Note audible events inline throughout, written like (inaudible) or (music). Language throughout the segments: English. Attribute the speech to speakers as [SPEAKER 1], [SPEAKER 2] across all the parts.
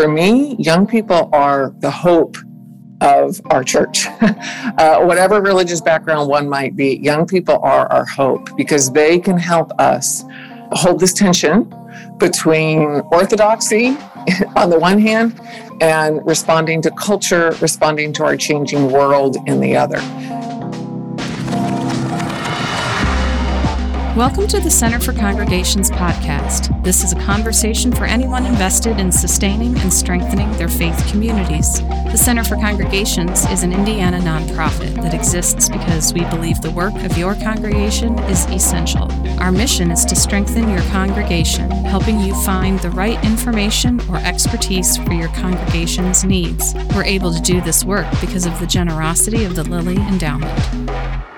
[SPEAKER 1] for me, young people are the hope of our church. (laughs) uh, whatever religious background one might be, young people are our hope because they can help us hold this tension between orthodoxy (laughs) on the one hand and responding to culture, responding to our changing world in the other.
[SPEAKER 2] Welcome to the Center for Congregations podcast. This is a conversation for anyone invested in sustaining and strengthening their faith communities. The Center for Congregations is an Indiana nonprofit that exists because we believe the work of your congregation is essential. Our mission is to strengthen your congregation, helping you find the right information or expertise for your congregation's needs. We're able to do this work because of the generosity of the Lilly Endowment.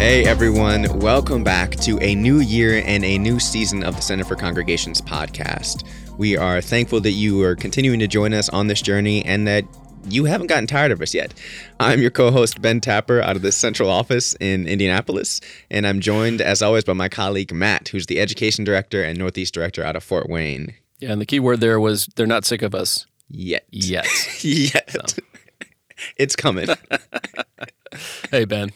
[SPEAKER 3] Hey everyone, welcome back to a new year and a new season of the Center for Congregations podcast. We are thankful that you are continuing to join us on this journey and that you haven't gotten tired of us yet. I'm your co host, Ben Tapper, out of the central office in Indianapolis, and I'm joined, as always, by my colleague, Matt, who's the education director and Northeast director out of Fort Wayne.
[SPEAKER 4] Yeah, and the key word there was they're not sick of us.
[SPEAKER 3] Yet.
[SPEAKER 4] Yet. (laughs)
[SPEAKER 3] yet. It's coming. (laughs)
[SPEAKER 4] hey, Ben.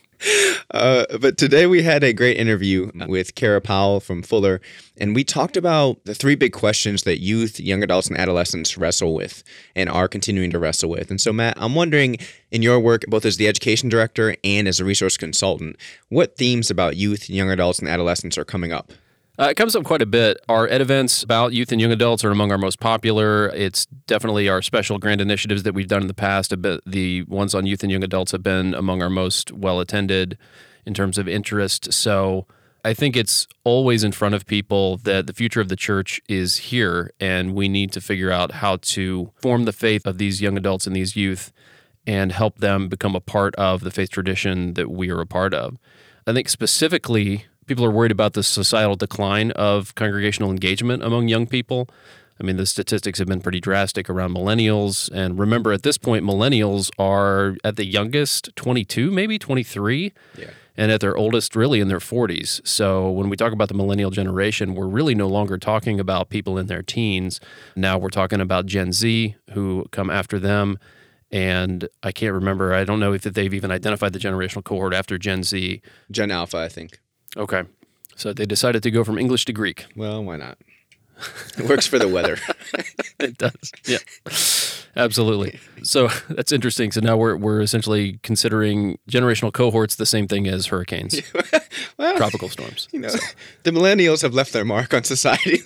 [SPEAKER 3] Uh, but today we had a great interview with Kara Powell from Fuller, and we talked about the three big questions that youth, young adults, and adolescents wrestle with and are continuing to wrestle with. And so, Matt, I'm wondering in your work, both as the education director and as a resource consultant, what themes about youth, young adults, and adolescents are coming up?
[SPEAKER 4] Uh, it comes up quite a bit. Our ed events about youth and young adults are among our most popular. It's definitely our special grant initiatives that we've done in the past. The ones on youth and young adults have been among our most well attended in terms of interest. So I think it's always in front of people that the future of the church is here, and we need to figure out how to form the faith of these young adults and these youth and help them become a part of the faith tradition that we are a part of. I think specifically people are worried about the societal decline of congregational engagement among young people. I mean, the statistics have been pretty drastic around millennials. And remember, at this point, millennials are at the youngest 22, maybe 23. Yeah. And at their oldest, really in their 40s. So when we talk about the millennial generation, we're really no longer talking about people in their teens. Now we're talking about Gen Z who come after them. And I can't remember, I don't know if they've even identified the generational cohort after Gen Z.
[SPEAKER 3] Gen Alpha, I think.
[SPEAKER 4] Okay. So they decided to go from English to Greek.
[SPEAKER 3] Well, why not? It works for the weather. (laughs)
[SPEAKER 4] it does. Yeah. Absolutely. So that's interesting. So now we're we're essentially considering generational cohorts the same thing as hurricanes, (laughs) well, tropical storms.
[SPEAKER 3] You know, so. the millennials have left their mark on society.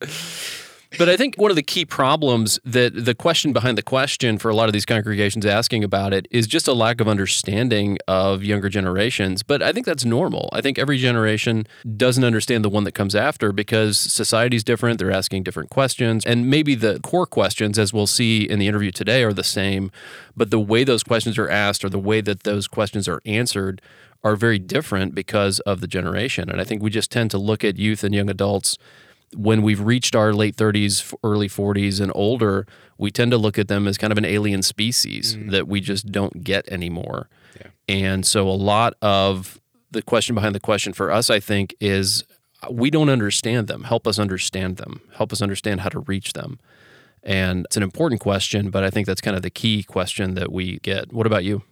[SPEAKER 3] (laughs)
[SPEAKER 4] But I think one of the key problems that the question behind the question for a lot of these congregations asking about it is just a lack of understanding of younger generations. But I think that's normal. I think every generation doesn't understand the one that comes after because society's different. They're asking different questions. And maybe the core questions, as we'll see in the interview today, are the same. But the way those questions are asked or the way that those questions are answered are very different because of the generation. And I think we just tend to look at youth and young adults when we've reached our late 30s, early 40s, and older, we tend to look at them as kind of an alien species mm. that we just don't get anymore. Yeah. And so, a lot of the question behind the question for us, I think, is we don't understand them. Help us understand them. Help us understand how to reach them. And it's an important question, but I think that's kind of the key question that we get. What about you?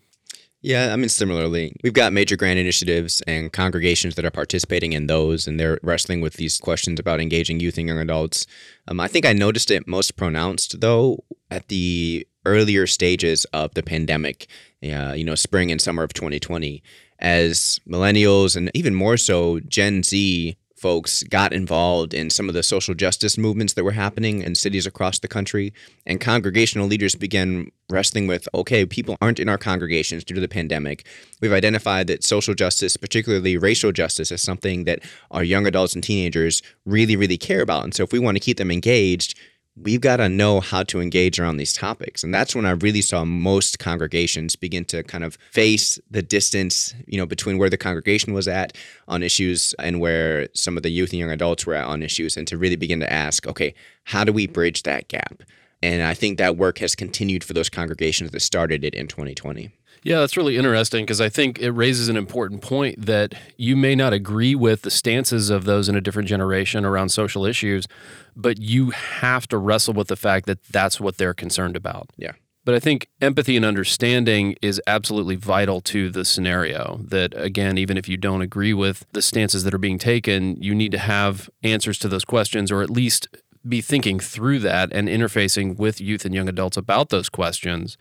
[SPEAKER 3] Yeah, I mean, similarly, we've got major grant initiatives and congregations that are participating in those, and they're wrestling with these questions about engaging youth and young adults. Um, I think I noticed it most pronounced, though, at the earlier stages of the pandemic, uh, you know, spring and summer of 2020, as millennials and even more so Gen Z folks got involved in some of the social justice movements that were happening in cities across the country. And congregational leaders began wrestling with okay, people aren't in our congregations due to the pandemic. We've identified that social justice, particularly racial justice, is something that our young adults and teenagers really, really care about. And so if we want to keep them engaged, we've got to know how to engage around these topics. And that's when I really saw most congregations begin to kind of face the distance, you know, between where the congregation was at on issues and where some of the youth and young adults were at on issues and to really begin to ask, okay, how do we bridge that gap? And I think that work has continued for those congregations that started it in 2020.
[SPEAKER 4] Yeah, that's really interesting because I think it raises an important point that you may not agree with the stances of those in a different generation around social issues, but you have to wrestle with the fact that that's what they're concerned about.
[SPEAKER 3] Yeah.
[SPEAKER 4] But I think empathy and understanding is absolutely vital to the scenario. That, again, even if you don't agree with the stances that are being taken, you need to have answers to those questions or at least be thinking through that and interfacing with youth and young adults about those questions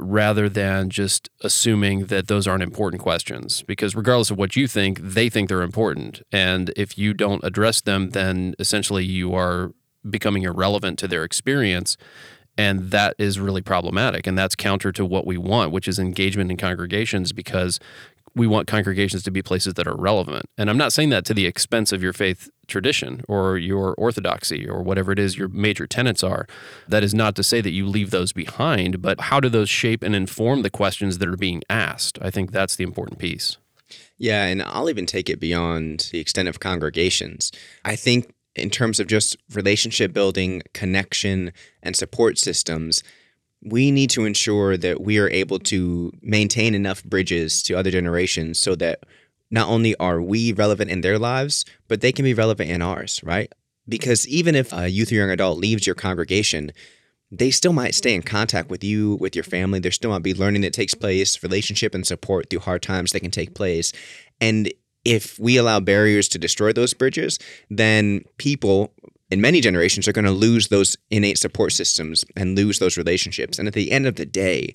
[SPEAKER 4] rather than just assuming that those aren't important questions. Because regardless of what you think, they think they're important. And if you don't address them, then essentially you are becoming irrelevant to their experience. And that is really problematic. And that's counter to what we want, which is engagement in congregations because we want congregations to be places that are relevant. And I'm not saying that to the expense of your faith tradition or your orthodoxy or whatever it is your major tenets are. That is not to say that you leave those behind, but how do those shape and inform the questions that are being asked? I think that's the important piece.
[SPEAKER 3] Yeah, and I'll even take it beyond the extent of congregations. I think in terms of just relationship building, connection, and support systems, we need to ensure that we are able to maintain enough bridges to other generations so that not only are we relevant in their lives, but they can be relevant in ours, right? Because even if a youth or young adult leaves your congregation, they still might stay in contact with you, with your family. There still might be learning that takes place, relationship and support through hard times that can take place. And if we allow barriers to destroy those bridges, then people in many generations are going to lose those innate support systems and lose those relationships. And at the end of the day,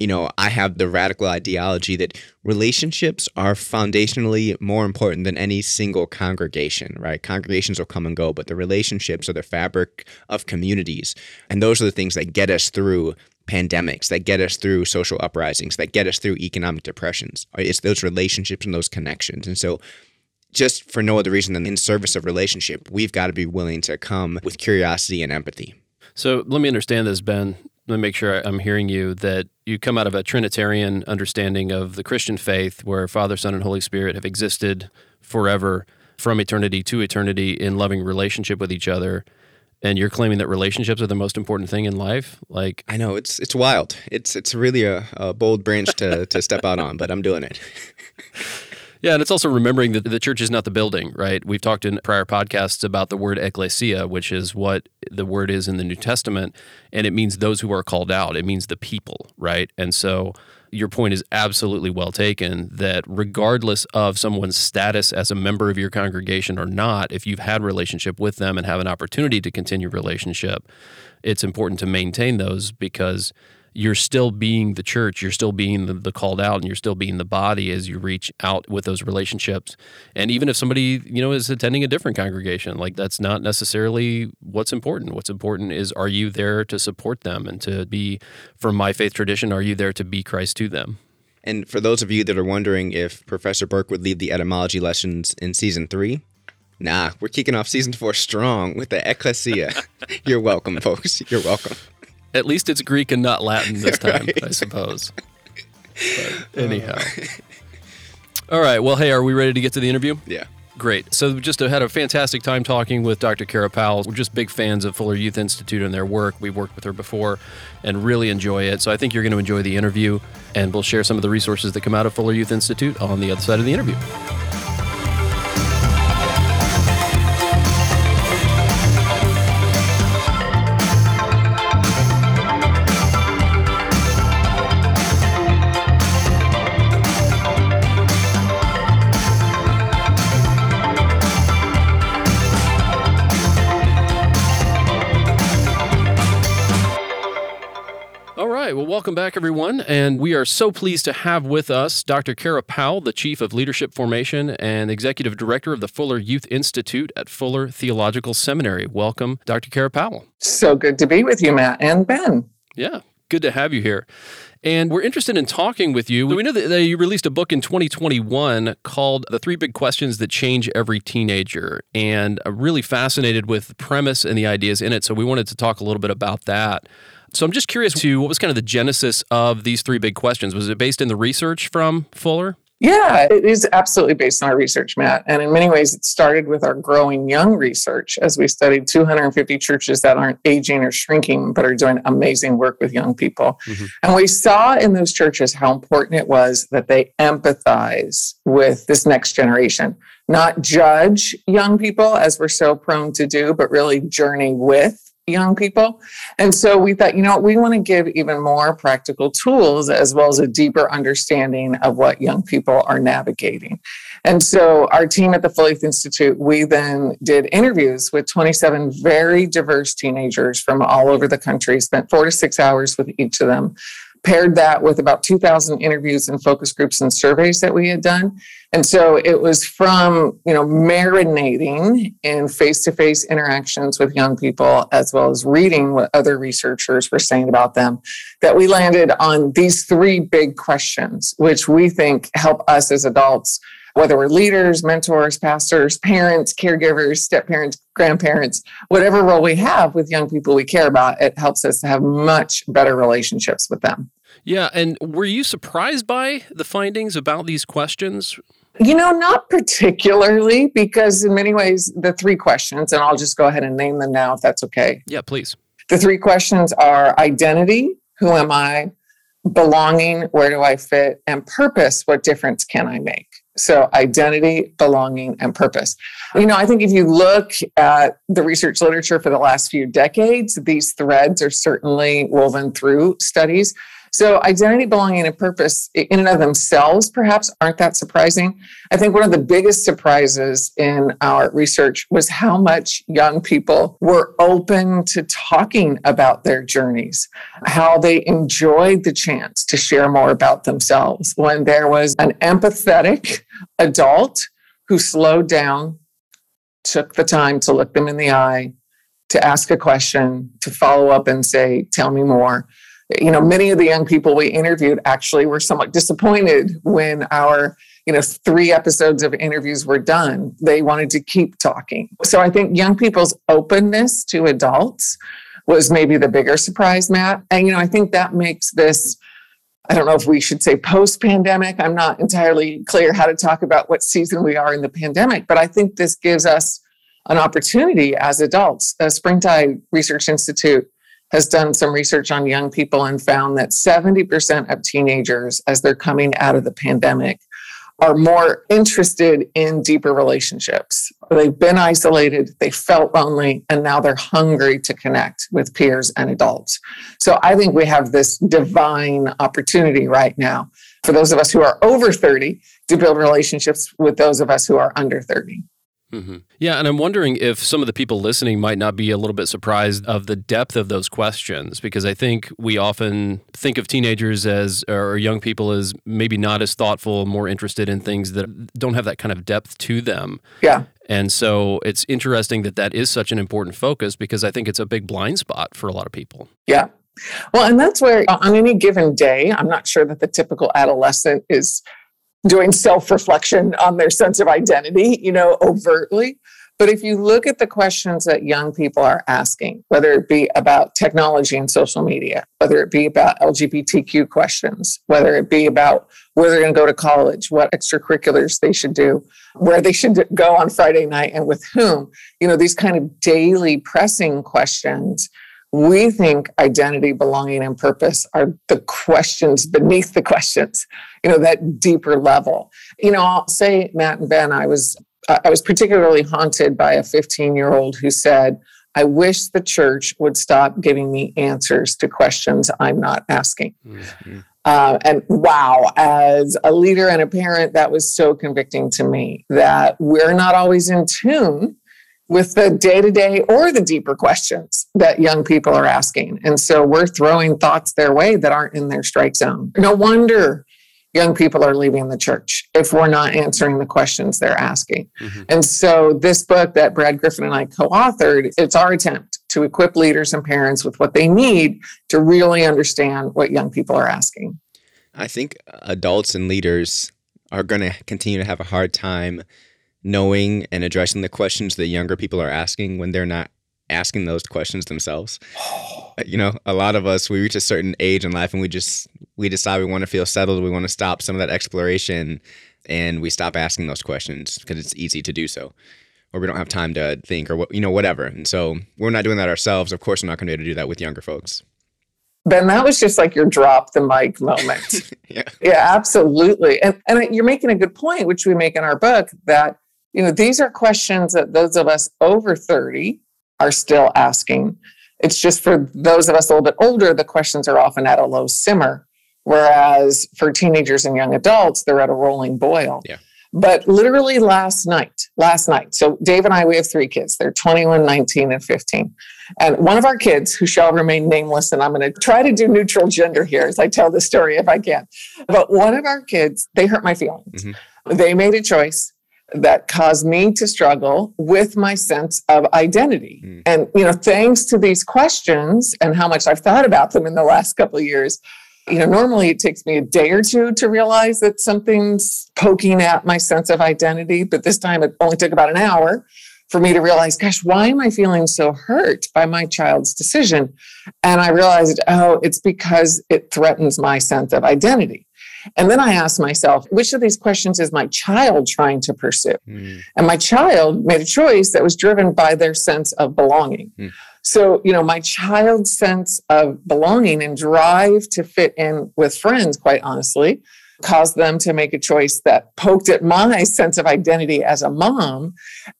[SPEAKER 3] you know, I have the radical ideology that relationships are foundationally more important than any single congregation, right? Congregations will come and go, but the relationships are the fabric of communities. And those are the things that get us through pandemics, that get us through social uprisings, that get us through economic depressions. It's those relationships and those connections. And so just for no other reason than in service of relationship, we've got to be willing to come with curiosity and empathy.
[SPEAKER 4] So let me understand this, Ben. Let me make sure I'm hearing you that you come out of a Trinitarian understanding of the Christian faith where Father, Son, and Holy Spirit have existed forever from eternity to eternity in loving relationship with each other. And you're claiming that relationships are the most important thing in life? Like
[SPEAKER 3] i know it's it's wild. It's it's really a, a bold branch to to step out on but i'm doing it (laughs)
[SPEAKER 4] Yeah, and it's also remembering that the church is not the building, right? We've talked in prior podcasts about the word ecclesia, which is what the word is in the New Testament, and it means those who are called out. It means the people, right? And so your point is absolutely well taken that regardless of someone's status as a member of your congregation or not, if you've had relationship with them and have an opportunity to continue relationship, it's important to maintain those because you're still being the church, you're still being the, the, called out, and you're still being the body as you reach out with those relationships. And even if somebody, you know, is attending a different congregation, like that's not necessarily what's important. What's important is are you there to support them and to be, from my faith tradition, are you there to be Christ to them?
[SPEAKER 3] And for those of you that are wondering if Professor Burke would lead the etymology lessons in season three, nah, we're kicking off season four strong with the ecclesia. (laughs) You're welcome, folks. You're welcome.
[SPEAKER 4] At least it's Greek and not Latin this (laughs) time, right. I suppose. But oh. anyhow. All right. Well, hey, are we ready to get to the interview?
[SPEAKER 3] Yeah.
[SPEAKER 4] Great. So, just had a fantastic time talking with Dr. Kara Powell. We're just big fans of Fuller Youth Institute and their work. We've worked with her before and really enjoy it. So, I think you're going to enjoy the interview, and we'll share some of the resources that come out of Fuller Youth Institute on the other side of the interview. Welcome back, everyone. And we are so pleased to have with us Dr. Kara Powell, the Chief of Leadership Formation and Executive Director of the Fuller Youth Institute at Fuller Theological Seminary. Welcome, Dr. Kara Powell.
[SPEAKER 1] So good to be with you, Matt and Ben.
[SPEAKER 4] Yeah. Good to have you here. And we're interested in talking with you. We know that you released a book in 2021 called The Three Big Questions That Change Every Teenager. And I'm really fascinated with the premise and the ideas in it. So we wanted to talk a little bit about that. So I'm just curious to what was kind of the genesis of these three big questions? Was it based in the research from Fuller?
[SPEAKER 1] Yeah, it is absolutely based on our research, Matt. And in many ways, it started with our growing young research as we studied 250 churches that aren't aging or shrinking, but are doing amazing work with young people. Mm-hmm. And we saw in those churches how important it was that they empathize with this next generation, not judge young people as we're so prone to do, but really journey with young people. And so we thought, you know, we want to give even more practical tools as well as a deeper understanding of what young people are navigating. And so our team at the Fuller Youth Institute, we then did interviews with 27 very diverse teenagers from all over the country, spent four to six hours with each of them paired that with about 2000 interviews and focus groups and surveys that we had done. And so it was from you know marinating in face-to-face interactions with young people as well as reading what other researchers were saying about them that we landed on these three big questions which we think help us as adults whether we're leaders, mentors, pastors, parents, caregivers, step parents, grandparents, whatever role we have with young people we care about, it helps us to have much better relationships with them.
[SPEAKER 4] Yeah. And were you surprised by the findings about these questions?
[SPEAKER 1] You know, not particularly, because in many ways, the three questions, and I'll just go ahead and name them now if that's okay.
[SPEAKER 4] Yeah, please.
[SPEAKER 1] The three questions are identity who am I? Belonging, where do I fit? And purpose, what difference can I make? So, identity, belonging, and purpose. You know, I think if you look at the research literature for the last few decades, these threads are certainly woven through studies. So, identity, belonging, and purpose, in and of themselves, perhaps aren't that surprising. I think one of the biggest surprises in our research was how much young people were open to talking about their journeys, how they enjoyed the chance to share more about themselves when there was an empathetic adult who slowed down, took the time to look them in the eye, to ask a question, to follow up and say, Tell me more you know, many of the young people we interviewed actually were somewhat disappointed when our, you know, three episodes of interviews were done. They wanted to keep talking. So I think young people's openness to adults was maybe the bigger surprise, Matt. And, you know, I think that makes this. I don't know if we should say post pandemic. I'm not entirely clear how to talk about what season we are in the pandemic, but I think this gives us an opportunity as adults. The Springtide Research Institute has done some research on young people and found that 70% of teenagers, as they're coming out of the pandemic, are more interested in deeper relationships. They've been isolated, they felt lonely, and now they're hungry to connect with peers and adults. So I think we have this divine opportunity right now for those of us who are over 30 to build relationships with those of us who are under 30.
[SPEAKER 4] Mm-hmm. Yeah, and I'm wondering if some of the people listening might not be a little bit surprised of the depth of those questions because I think we often think of teenagers as or young people as maybe not as thoughtful, more interested in things that don't have that kind of depth to them.
[SPEAKER 1] Yeah.
[SPEAKER 4] And so it's interesting that that is such an important focus because I think it's a big blind spot for a lot of people.
[SPEAKER 1] Yeah. Well, and that's where on any given day, I'm not sure that the typical adolescent is doing self reflection on their sense of identity, you know, overtly. But if you look at the questions that young people are asking, whether it be about technology and social media, whether it be about LGBTQ questions, whether it be about where they're going to go to college, what extracurriculars they should do, where they should go on Friday night and with whom, you know, these kind of daily pressing questions we think identity, belonging, and purpose are the questions beneath the questions, you know, that deeper level. You know, I'll say, Matt and Ben, I was I was particularly haunted by a 15 year old who said, I wish the church would stop giving me answers to questions I'm not asking. Mm-hmm. Uh, and wow, as a leader and a parent, that was so convicting to me that we're not always in tune with the day to day or the deeper questions that young people are asking. And so we're throwing thoughts their way that aren't in their strike zone. No wonder young people are leaving the church if we're not answering the questions they're asking. Mm-hmm. And so this book that Brad Griffin and I co-authored, it's our attempt to equip leaders and parents with what they need to really understand what young people are asking.
[SPEAKER 3] I think adults and leaders are going to continue to have a hard time knowing and addressing the questions that younger people are asking when they're not asking those questions themselves. (sighs) you know, a lot of us we reach a certain age in life and we just we decide we want to feel settled, we want to stop some of that exploration and we stop asking those questions because it's easy to do so. Or we don't have time to think or what you know whatever. And so we're not doing that ourselves. Of course, we're not going to be able to do that with younger folks.
[SPEAKER 1] Ben, that was just like your drop the mic moment. (laughs)
[SPEAKER 3] yeah.
[SPEAKER 1] Yeah, absolutely. And and uh, you're making a good point, which we make in our book, that you know, these are questions that those of us over 30 are still asking. It's just for those of us a little bit older, the questions are often at a low simmer. Whereas for teenagers and young adults, they're at a rolling boil.
[SPEAKER 3] Yeah.
[SPEAKER 1] But literally last night, last night, so Dave and I, we have three kids. They're 21, 19, and 15. And one of our kids, who shall remain nameless, and I'm going to try to do neutral gender here as I tell the story if I can. But one of our kids, they hurt my feelings. Mm-hmm. They made a choice that caused me to struggle with my sense of identity. Mm. And, you know, thanks to these questions and how much I've thought about them in the last couple of years, you know, normally it takes me a day or two to realize that something's poking at my sense of identity. But this time it only took about an hour for me to realize, gosh, why am I feeling so hurt by my child's decision? And I realized, oh, it's because it threatens my sense of identity. And then I asked myself, which of these questions is my child trying to pursue? Mm. And my child made a choice that was driven by their sense of belonging. Mm. So, you know, my child's sense of belonging and drive to fit in with friends, quite honestly, caused them to make a choice that poked at my (laughs) sense of identity as a mom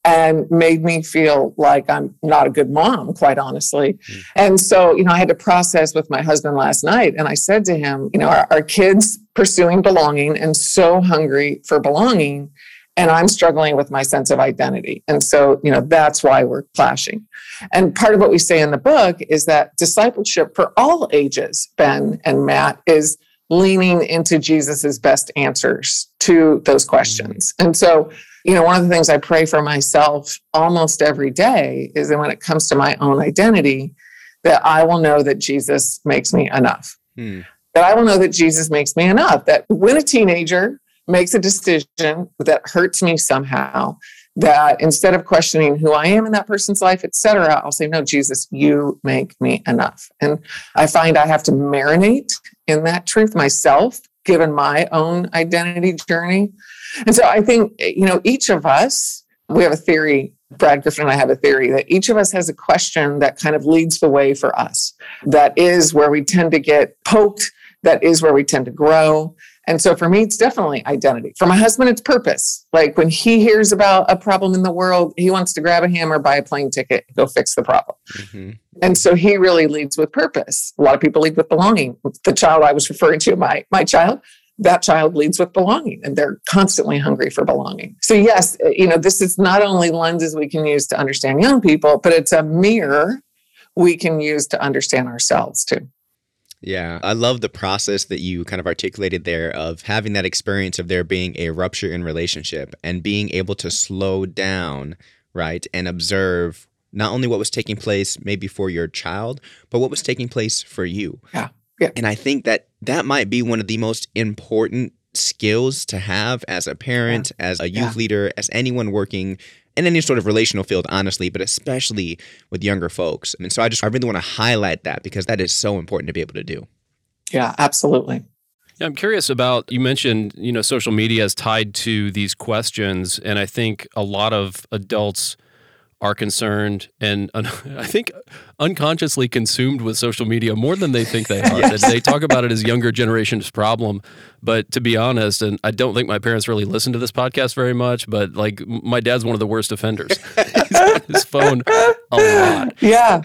[SPEAKER 1] and made me feel like I'm not a good mom, quite honestly. Mm. And so, you know, I had to process with my husband last night. And I said to him, you know, our, our kids pursuing belonging and so hungry for belonging. And I'm struggling with my sense of identity. And so, you know, that's why we're clashing. And part of what we say in the book is that discipleship for all ages, Ben and Matt, is leaning into Jesus's best answers to those questions. And so, you know, one of the things I pray for myself almost every day is that when it comes to my own identity, that I will know that Jesus makes me enough. Hmm. That I will know that Jesus makes me enough. That when a teenager makes a decision that hurts me somehow, that instead of questioning who I am in that person's life, et cetera, I'll say, No, Jesus, you make me enough. And I find I have to marinate in that truth myself, given my own identity journey. And so I think, eh, you know, each of us, we have a theory, Brad Griffin and I have a theory that each of us has a question that kind of leads the way for us. That is where we tend to get poked, that is where we tend to grow. And so for me, it's definitely identity. For my husband, it's purpose. Like when he hears about a problem in the world, he wants to grab a hammer, buy a plane ticket, go fix the problem. Mm-hmm. And so he really leads with purpose. A lot of people lead with belonging. The child I was referring to, my my child, that child leads with belonging and they're constantly hungry for belonging. So yes, you know, this is not only lenses we can use to understand young people, but it's a mirror we can use to understand ourselves too.
[SPEAKER 3] Yeah, I love the process that you kind of articulated there of having that experience of there being a rupture in relationship and being able to slow down, right, and observe not only what was taking place maybe for your child, but what was taking place for you.
[SPEAKER 1] Yeah. Yeah.
[SPEAKER 3] And I think that that might be one of the most important skills to have as a parent, yeah. as a youth yeah. leader, as anyone working in any sort of relational field, honestly, but especially with younger folks. And so I just, I really want to highlight that because that is so important to be able to do.
[SPEAKER 1] Yeah, absolutely.
[SPEAKER 4] Yeah, I'm curious about you mentioned, you know, social media is tied to these questions. And I think a lot of adults are concerned and (laughs) I think unconsciously consumed with social media more than they think they (laughs) are. yes. They talk about it as younger generation's problem, but to be honest, and I don't think my parents really listen to this podcast very much, but like my dad's one of the worst offenders. (laughs) He's on his phone a lot.
[SPEAKER 1] Yeah.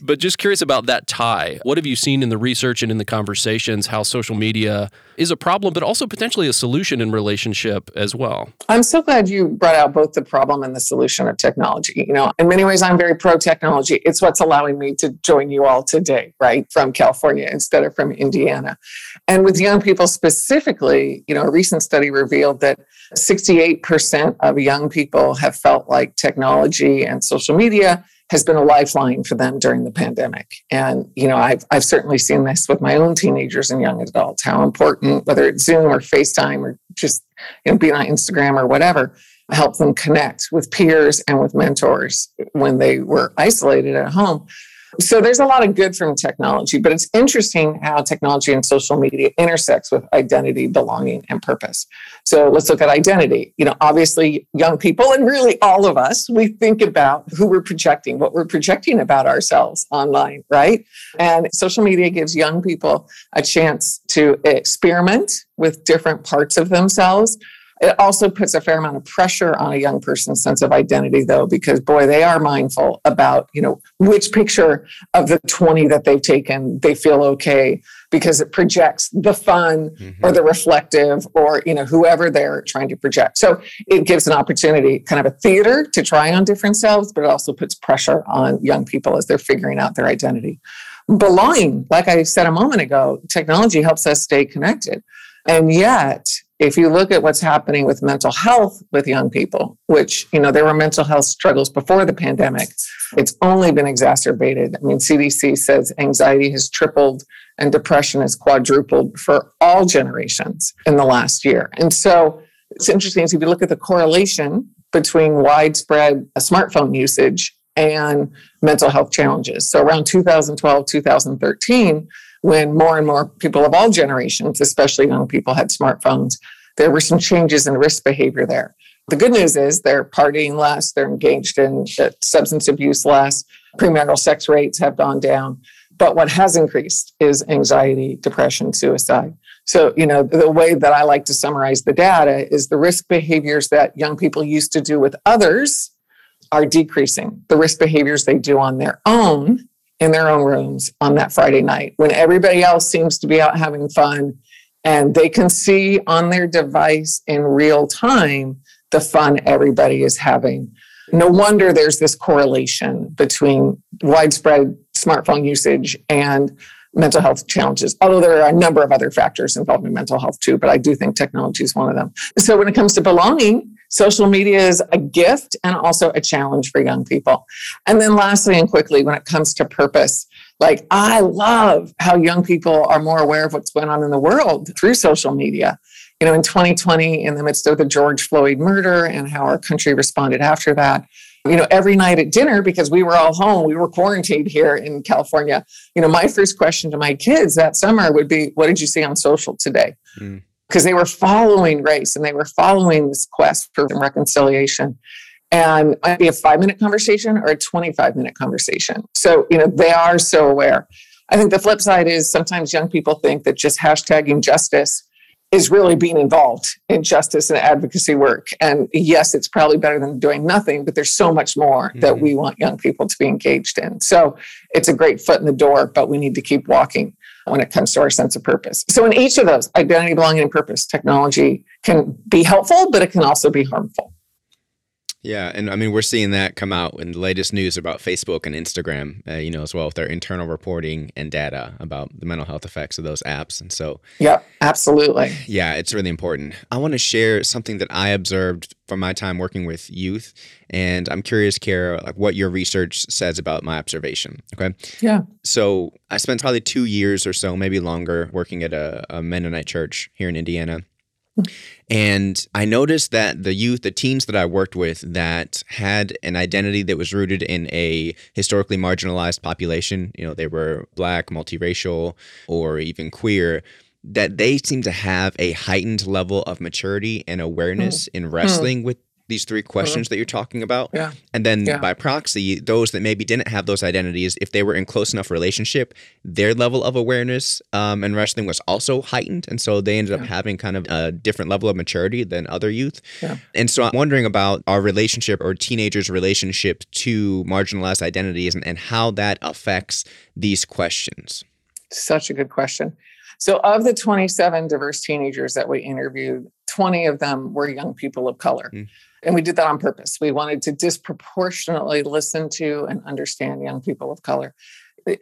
[SPEAKER 4] But just curious about that tie. What have you seen in the research and in the conversations how social media is a problem, but also potentially a solution in relationship as well?
[SPEAKER 1] I'm so glad you brought out both the problem and the solution of technology. You know, in many ways, I'm very pro technology. It's what's allowing me to join you all today, right, from California instead of from Indiana. And with young people specifically, you know, a recent study revealed that 68% of young people have felt like technology and social media has been a lifeline for them during the pandemic. And, you know, I've, I've certainly seen this with my own teenagers and young adults, how important, whether it's Zoom or FaceTime or just, you know, being on Instagram or whatever, help them connect with peers and with mentors when they were isolated at home. So there's a lot of good from technology, but it's interesting how technology and social media intersects with identity, belonging, and purpose. So let's look at identity. You know, obviously, young people and really all of us, we think about who we're projecting, what we're projecting about ourselves online, right? And social media gives young people a chance to experiment with different parts of themselves it also puts a fair amount of pressure on a young person's sense of identity, though, because boy, they are mindful about, you know, which picture of the 20 that they've taken they feel okay because it projects the fun mm-hmm. or the reflective or, you know, whoever they're trying to project. So it gives an opportunity, kind of a theater to try on different selves, but it also puts pressure on young people as they're figuring out their identity. Belonging, like I said a moment ago, technology helps us stay connected. And yet, if you look at what's happening with mental health with young people, which, you know, there were mental health struggles before the pandemic, it's only been exacerbated. I mean, CDC says anxiety has tripled and depression has quadrupled for all generations in the last year. And so it's interesting if you look at the correlation between widespread smartphone usage and mental health challenges. So around 2012, 2013, when more and more people of all generations, especially young people, had smartphones, there were some changes in risk behavior there. The good news is they're partying less, they're engaged in uh, substance abuse less, premarital sex rates have gone down. But what has increased is anxiety, depression, suicide. So, you know, the way that I like to summarize the data is the risk behaviors that young people used to do with others are decreasing. The risk behaviors they do on their own in their own rooms on that Friday night when everybody else seems to be out having fun and they can see on their device in real time the fun everybody is having. No wonder there's this correlation between widespread smartphone usage and mental health challenges, although there are a number of other factors involving mental health too, but I do think technology is one of them. So when it comes to belonging, social media is a gift and also a challenge for young people. And then lastly and quickly, when it comes to purpose, like I love how young people are more aware of what's going on in the world through social media. You know, in 2020, in the midst of the George Floyd murder and how our country responded after that, you know, every night at dinner, because we were all home, we were quarantined here in California. You know, my first question to my kids that summer would be, What did you see on social today? Mm because they were following race and they were following this quest for reconciliation. And it might be a five minute conversation or a 25 minute conversation. So, you know, they are so aware. I think the flip side is sometimes young people think that just hashtagging justice is really being involved in justice and advocacy work. And yes, it's probably better than doing nothing, but there's so much more mm-hmm. that we want young people to be engaged in. So it's a great foot in the door, but we need to keep walking when it comes to our sense of purpose. So, in each of those, identity, belonging, and purpose, technology can be helpful, but it can also be harmful.
[SPEAKER 3] Yeah, and I mean we're seeing that come out in the latest news about Facebook and Instagram, uh, you know, as well with their internal reporting and data about the mental health effects of those apps. And so,
[SPEAKER 1] yeah, absolutely.
[SPEAKER 3] Yeah, it's really important. I want to share something that I observed from my time working with youth, and I'm curious, Kara, like what your research says about my observation. Okay.
[SPEAKER 1] Yeah.
[SPEAKER 3] So I spent probably two years or so, maybe longer, working at a, a Mennonite church here in Indiana. And I noticed that the youth, the teens that I worked with that had an identity that was rooted in a historically marginalized population, you know, they were black, multiracial, or even queer, that they seem to have a heightened level of maturity and awareness mm. in wrestling mm. with these three questions uh-huh. that you're talking about.
[SPEAKER 1] Yeah.
[SPEAKER 3] And then
[SPEAKER 1] yeah.
[SPEAKER 3] by proxy, those that maybe didn't have those identities, if they were in close enough relationship, their level of awareness um, and wrestling was also heightened. And so they ended yeah. up having kind of a different level of maturity than other youth.
[SPEAKER 1] Yeah.
[SPEAKER 3] And so I'm wondering about our relationship or teenagers' relationship to marginalized identities and, and how that affects these questions.
[SPEAKER 1] Such a good question. So, of the 27 diverse teenagers that we interviewed, 20 of them were young people of color. Mm. And we did that on purpose. We wanted to disproportionately listen to and understand young people of color.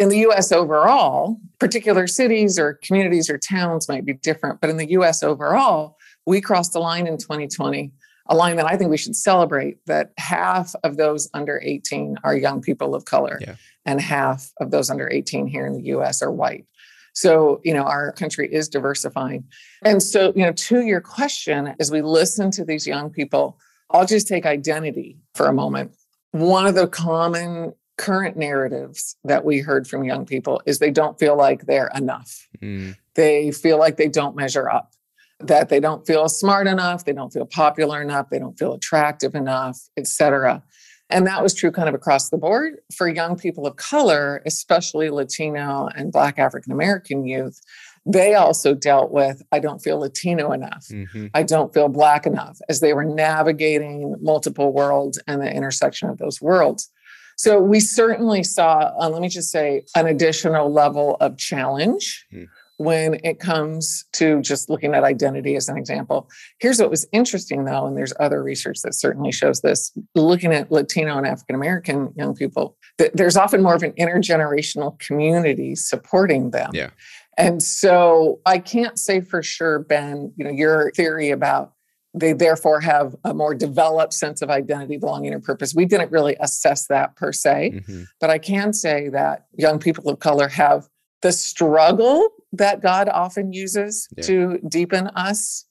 [SPEAKER 1] In the US overall, particular cities or communities or towns might be different, but in the US overall, we crossed the line in 2020 a line that I think we should celebrate that half of those under 18 are young people of color,
[SPEAKER 3] Yeah.
[SPEAKER 1] and half of those under 18 here in the US are white. So, you know, our country is diversifying. And so, you know, to your question, as we listen to these young people, I'll just take identity for a moment. One of the common current narratives that we heard from young people is they don't feel like they're enough.
[SPEAKER 3] Mm,
[SPEAKER 1] They feel like they don't measure up, that they don't feel smart enough, they don't feel popular enough, they don't feel attractive enough, et cetera. And that was true kind of across the board for young people of color, especially Latino and Black African American youth. They also dealt with, I don't feel Latino enough.
[SPEAKER 3] mhm.
[SPEAKER 1] I don't feel Black enough as they were navigating multiple worlds and the intersection of those worlds. So we certainly saw, uh, let me just say, an additional level of challenge
[SPEAKER 3] Hmm.
[SPEAKER 1] when it comes to just looking at identity as an example. Here's what was interesting though, and there's other research that certainly shows this looking at Latino and African American young people, there's often more of an intergenerational community supporting them.
[SPEAKER 3] Yeah.
[SPEAKER 1] And so I can't say for sure, Ben, you know, your theory about they therefore have a more developed sense of identity, belonging, and purpose. We didn't really assess that per se,
[SPEAKER 3] Mhm.
[SPEAKER 1] but I can say that young people of color have the struggle that God often uses
[SPEAKER 3] Yeah.
[SPEAKER 1] to deepen us.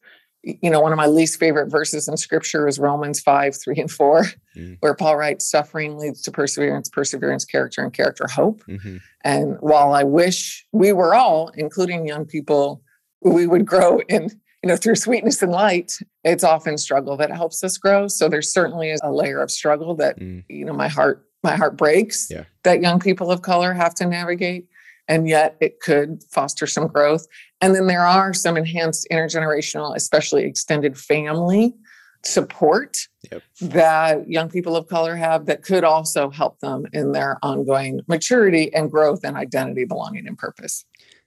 [SPEAKER 1] You know, one of my least favorite verses in scripture is Romans 5, 3, and 4,
[SPEAKER 3] Mm.
[SPEAKER 1] where Paul writes, Suffering leads to perseverance, perseverance, character, and character, hope.
[SPEAKER 3] Mhm.
[SPEAKER 1] And while I wish we were all, including young people, we would grow in, you know, through sweetness and light, it's often struggle that helps us grow. So there certainly is a layer of struggle that,
[SPEAKER 3] Mm.
[SPEAKER 1] you know, my heart, my heart breaks
[SPEAKER 3] Yeah.
[SPEAKER 1] that young people of color have to navigate. And yet it could foster some growth. And then there are some enhanced intergenerational, especially extended family support
[SPEAKER 3] Yep.
[SPEAKER 1] that young people of color have that could also help them in their ongoing maturity and growth and identity, belonging, and purpose.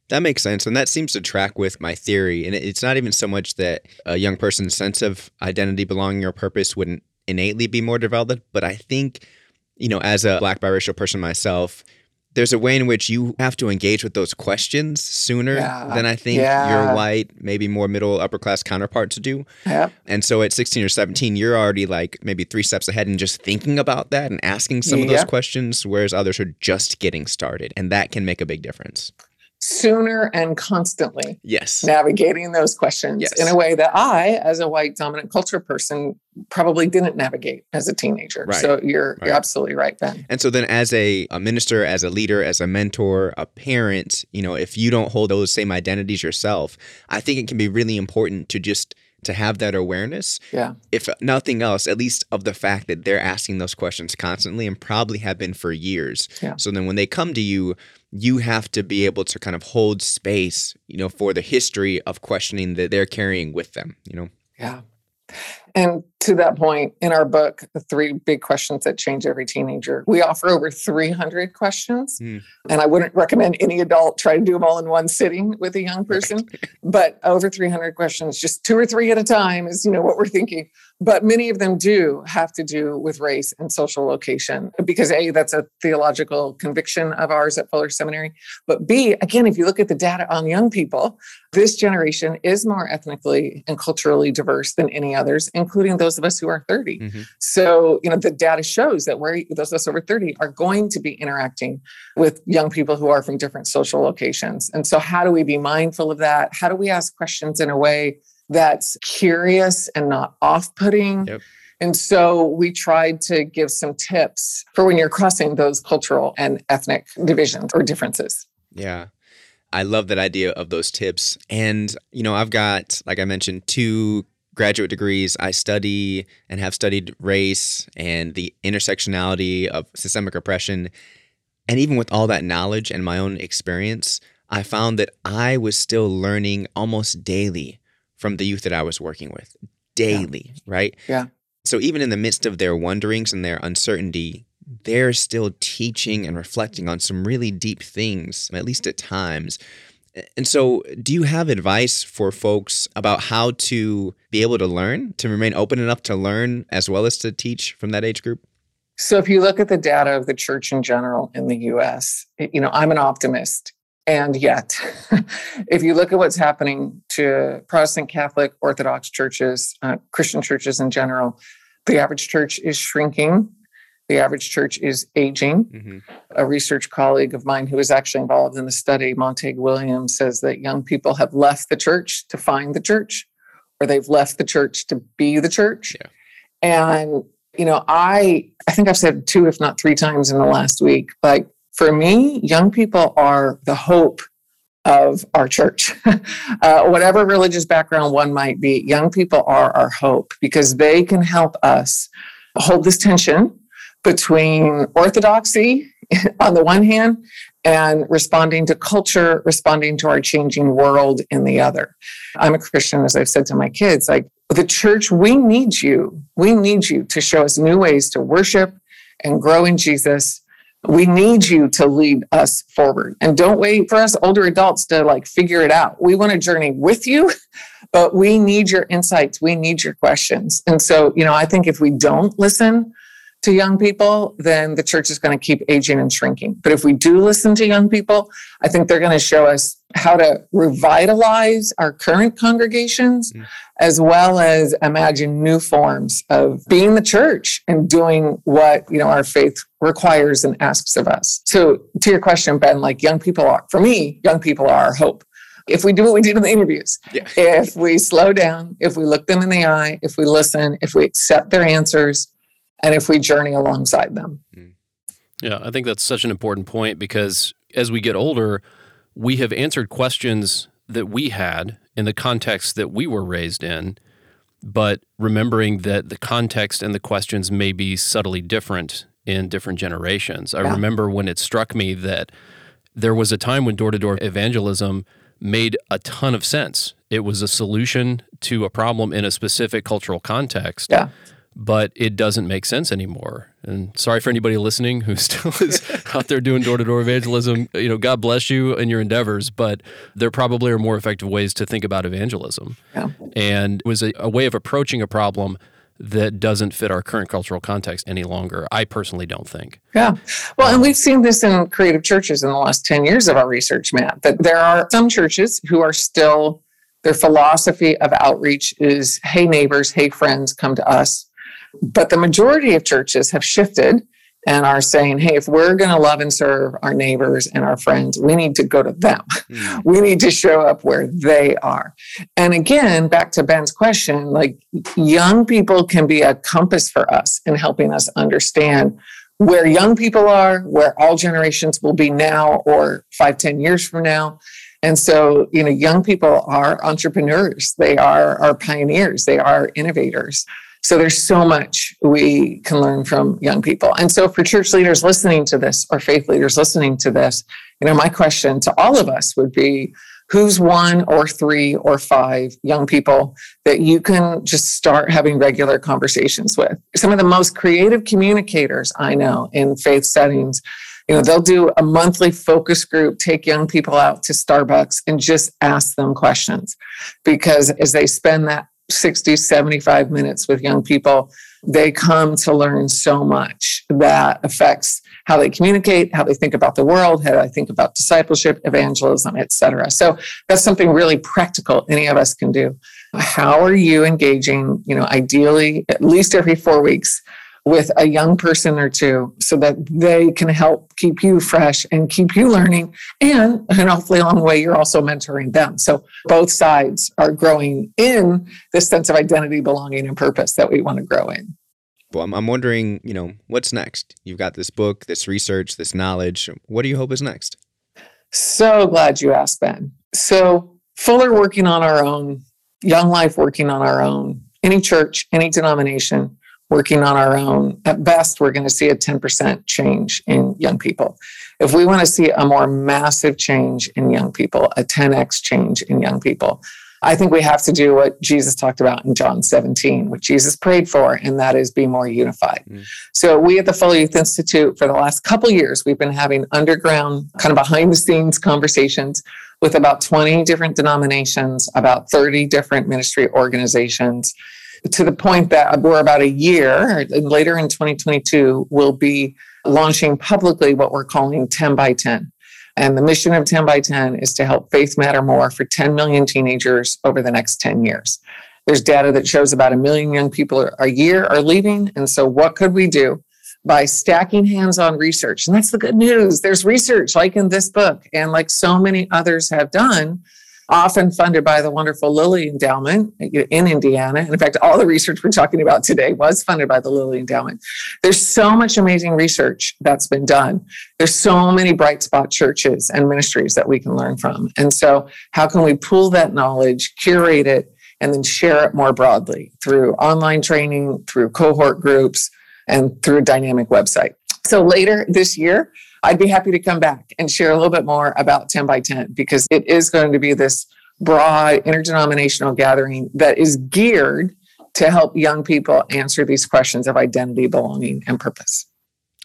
[SPEAKER 3] That makes sense. And that seems to track with my theory. And it's not even so much that a young person's sense of identity, belonging, or purpose wouldn't innately be more developed, but I think, you know, as a black biracial person myself, there's a way in which you have to engage with those questions sooner
[SPEAKER 1] Yeah.
[SPEAKER 3] than I think
[SPEAKER 1] Yeah.
[SPEAKER 3] your white, maybe more middle upper class counterparts do.
[SPEAKER 1] Yep.
[SPEAKER 3] And so at 16 or 17, you're already like maybe three steps ahead and just thinking about that and asking some of those questions, whereas others are just getting started. And that can make a big difference.
[SPEAKER 1] Sooner and constantly
[SPEAKER 3] Yes.
[SPEAKER 1] navigating those questions
[SPEAKER 3] Yes.
[SPEAKER 1] in a way that I, as a white dominant culture person, probably didn't navigate as a teenager.
[SPEAKER 3] Right.
[SPEAKER 1] So you're
[SPEAKER 3] Right.
[SPEAKER 1] you're absolutely right, Ben.
[SPEAKER 3] And so then as a, a minister, as a leader, as a mentor, a parent, you know, if you don't hold those same identities yourself, I think it can be really important to just to have that awareness,
[SPEAKER 1] Yeah.
[SPEAKER 3] if nothing else, at least of the fact that they're asking those questions constantly and probably have been for years.
[SPEAKER 1] Yeah.
[SPEAKER 3] So then when they come to you, you have to be able to kind of hold space, you know, for the history of questioning that they're carrying with them, you know.
[SPEAKER 1] Yeah. And to that point, in our book, The Three Big Questions That Change Every Teenager, we offer over 300 questions.
[SPEAKER 3] Hmm.
[SPEAKER 1] And I wouldn't recommend any adult try to do them all in one sitting with a young person, but over 300 questions, just two or three at a time is, you know, what we're thinking. But many of them do have to do with race and social location because A, that's a theological conviction of ours at Fuller Seminary. But B, again, if you look at the data on young people, this generation is more ethnically and culturally diverse than any others, including those of us who are 30.
[SPEAKER 3] Mhm.
[SPEAKER 1] So, you know, the data shows that we're those of us over 30 are going to be interacting with young people who are from different social locations. And so, how do we be mindful of that? How do we ask questions in a way that's curious and not off putting?
[SPEAKER 3] Yep.
[SPEAKER 1] And so we tried to give some tips for when you're crossing those cultural and ethnic divisions or differences.
[SPEAKER 3] Yeah. I love that idea of those tips. And, you know, I've got, like I mentioned, two graduate degrees. I study and have studied race and the intersectionality of systemic oppression. And even with all that knowledge and my own experience, I found that I was still learning almost daily from the youth that I was working with. Daily, right?
[SPEAKER 1] Yeah.
[SPEAKER 3] So even in the midst of their wonderings and their uncertainty, they're still teaching and reflecting on some really deep things, at least at times. And so, do you have advice for folks about how to be able to learn, to remain open enough to learn as well as to teach from that age group?
[SPEAKER 1] So if you look at the data of the church in general in the US, you know, I'm an optimist. And yet, (laughs) if you look at what's happening to Protestant, Catholic, Orthodox churches, uh, Christian churches in general, the average church is shrinking. The average church is aging. Mm-hmm. A research colleague of mine who was actually involved in the study, Montague Williams, says that young people have left the church to find the church, or they've left the church to be the church. Yeah. And you know, I I think I've said two, if not three times in the last week, like for me, young people are the hope of our church. (laughs) uh, whatever religious background one might be, young people are our hope because they can help us hold this tension between orthodoxy (laughs) on the one hand and responding to culture, responding to our changing world in the other. I'm a Christian, as I've said to my kids, like the church, we need you. We need you to show us new ways to worship and grow in Jesus we need you to lead us forward. And don't wait for us older adults to like figure it out. We want to journey with you but we need your insights. We need your questions. And so you know i think if we don't listen to young people, then the church is going to keep aging and shrinking. But if we do listen to young people, I think they're going to show us how to revitalize our current congregations, mm. as well as imagine new forms of being the church and doing what you know our faith requires and asks of us. So, to your question, Ben, like young people are for me, young people are our hope if we do what we did in the interviews, yeah. if we slow down, if we look them in the eye, if we listen, if we accept their answers, and if we journey alongside them.
[SPEAKER 4] Yeah, I think that's such an important point because as we get older, we have answered questions that we had in the context that we were raised in, but remembering that the context and the questions may be subtly different in different generations. I yeah. remember when it struck me that there was a time when door to door evangelism made a ton of sense. It was a solution to a problem in a specific cultural context.
[SPEAKER 1] Yeah
[SPEAKER 4] but it doesn't make sense anymore. And sorry for anybody listening who (laughs) still is out there doing door to door evangelism. You know, God bless you and your endeavors, but there probably are more effective ways to think about evangelism. Yeah. And it was a, a way of approaching a problem that doesn't fit our current cultural context any longer. I personally don't think.
[SPEAKER 1] Yeah. Well, and we've seen this in creative churches in the last 10 years of our research, Matt, that there are some churches who are still, their philosophy of outreach is hey, neighbors, hey, friends, come to us. But the majority of churches have shifted and are saying, hey, if we're going to love and serve our neighbors and our friends, we need to go to them. Mm. We need to show up where they are. And again, back to Ben's question, like young people can be a compass for us in helping us understand where young people are, where all generations will be now or five, ten years from now. And so, you know, young people are entrepreneurs. They are our pioneers. They are innovators. So there's so much we can learn from young people. And so for church leaders listening to this or faith leaders listening to this, you know, my question to all of us would be who's one or three or five young people that you can just start having regular conversations with? Some of the most creative communicators I know in faith settings you know they'll do a monthly focus group take young people out to starbucks and just ask them questions because as they spend that 60, 75 minutes with young people, they come to learn so much that affects how they communicate, how they think about the world, how they think about discipleship, evangelism, etc. So that's something really practical any of us can do. How are you engaging, you know, ideally at least every four weeks with a young person or two so that they can help keep you fresh and keep you learning and and hopefully along the way you're also mentoring them. So both sides are growing in this sense of identity belonging and purpose that we want to grow in.
[SPEAKER 3] Well I'm, I'm wondering you know what's next? You've got this book this research this knowledge. What do you hope is next?
[SPEAKER 1] So glad you asked ben. So fuller working on our own young life working on our own any church any denomination working on our own, at best, we're going to see a 10% change in young people. If we want to see a more massive change in young people, a 10x change in young people, I think we have to do what Jesus talked about in John 17, what Jesus prayed for, and that is be more unified. Mm. So we at the Fuller Youth Institute, for the last couple years, we've been having underground, kind of behind the scenes conversations with about 20 different denominations, about 30 different ministry organizations to the point that we're about a year later in 2022, we'll be launching publicly what we're calling 10 by 10. And the mission of 10 by 10 is to help faith matter more for 10 million teenagers over the next 10 years. There's data that shows about a million young people a year are leaving. And so, what could we do by stacking hands on research? And that's the good news. There's research like in this book and like so many others have done often funded by the wonderful Lilly Endowment in Indiana. And in fact, all the research we're talking about today was funded by the Lilly Endowment. There's so much amazing research that's been done. There's so many bright spot churches and ministries that we can learn from. And so, how can we pool that knowledge, curate it, and then share it more broadly through online training, through cohort groups, and through a dynamic website? So, later this year, I'd be happy to come back and share a little bit more about 10 by 10 because it is going to be this broad interdenominational gathering that is geared to help young people answer these questions of identity, belonging, and purpose.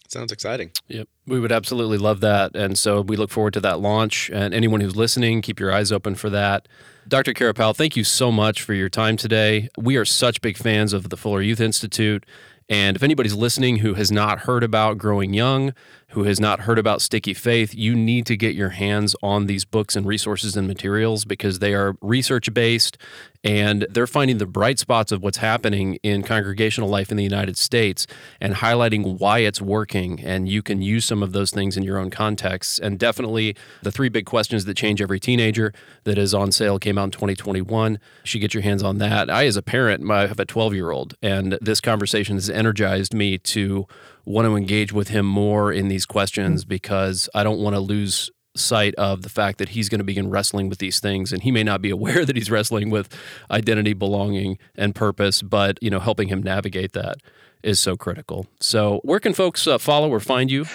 [SPEAKER 3] Sounds exciting.
[SPEAKER 4] Yep. We would absolutely love that. And so we look forward to that launch. And anyone who's listening, keep your eyes open for that. Dr. Kara Powell, thank you so much for your time today. We are such big fans of the Fuller Youth Institute. And if anybody's listening who has not heard about Growing Young, who has not heard about Sticky Faith, you need to get your hands on these books and resources and materials because they are research based and they're finding the bright spots of what's happening in congregational life in the United States and highlighting why it's working. And you can use some of those things in your own contexts. And definitely the three big questions that change every teenager that is on sale came out in 2021. You should get your hands on that. I, as a parent, I have a 12 year old, and this conversation has energized me to want to engage with him more in these questions mm. because I don't want to lose sight of the fact that he's going to begin wrestling with these things and he may not be aware (laughs) that he's wrestling with identity belonging and purpose but you know helping him navigate that is so critical. So where can folks uh, follow or find you?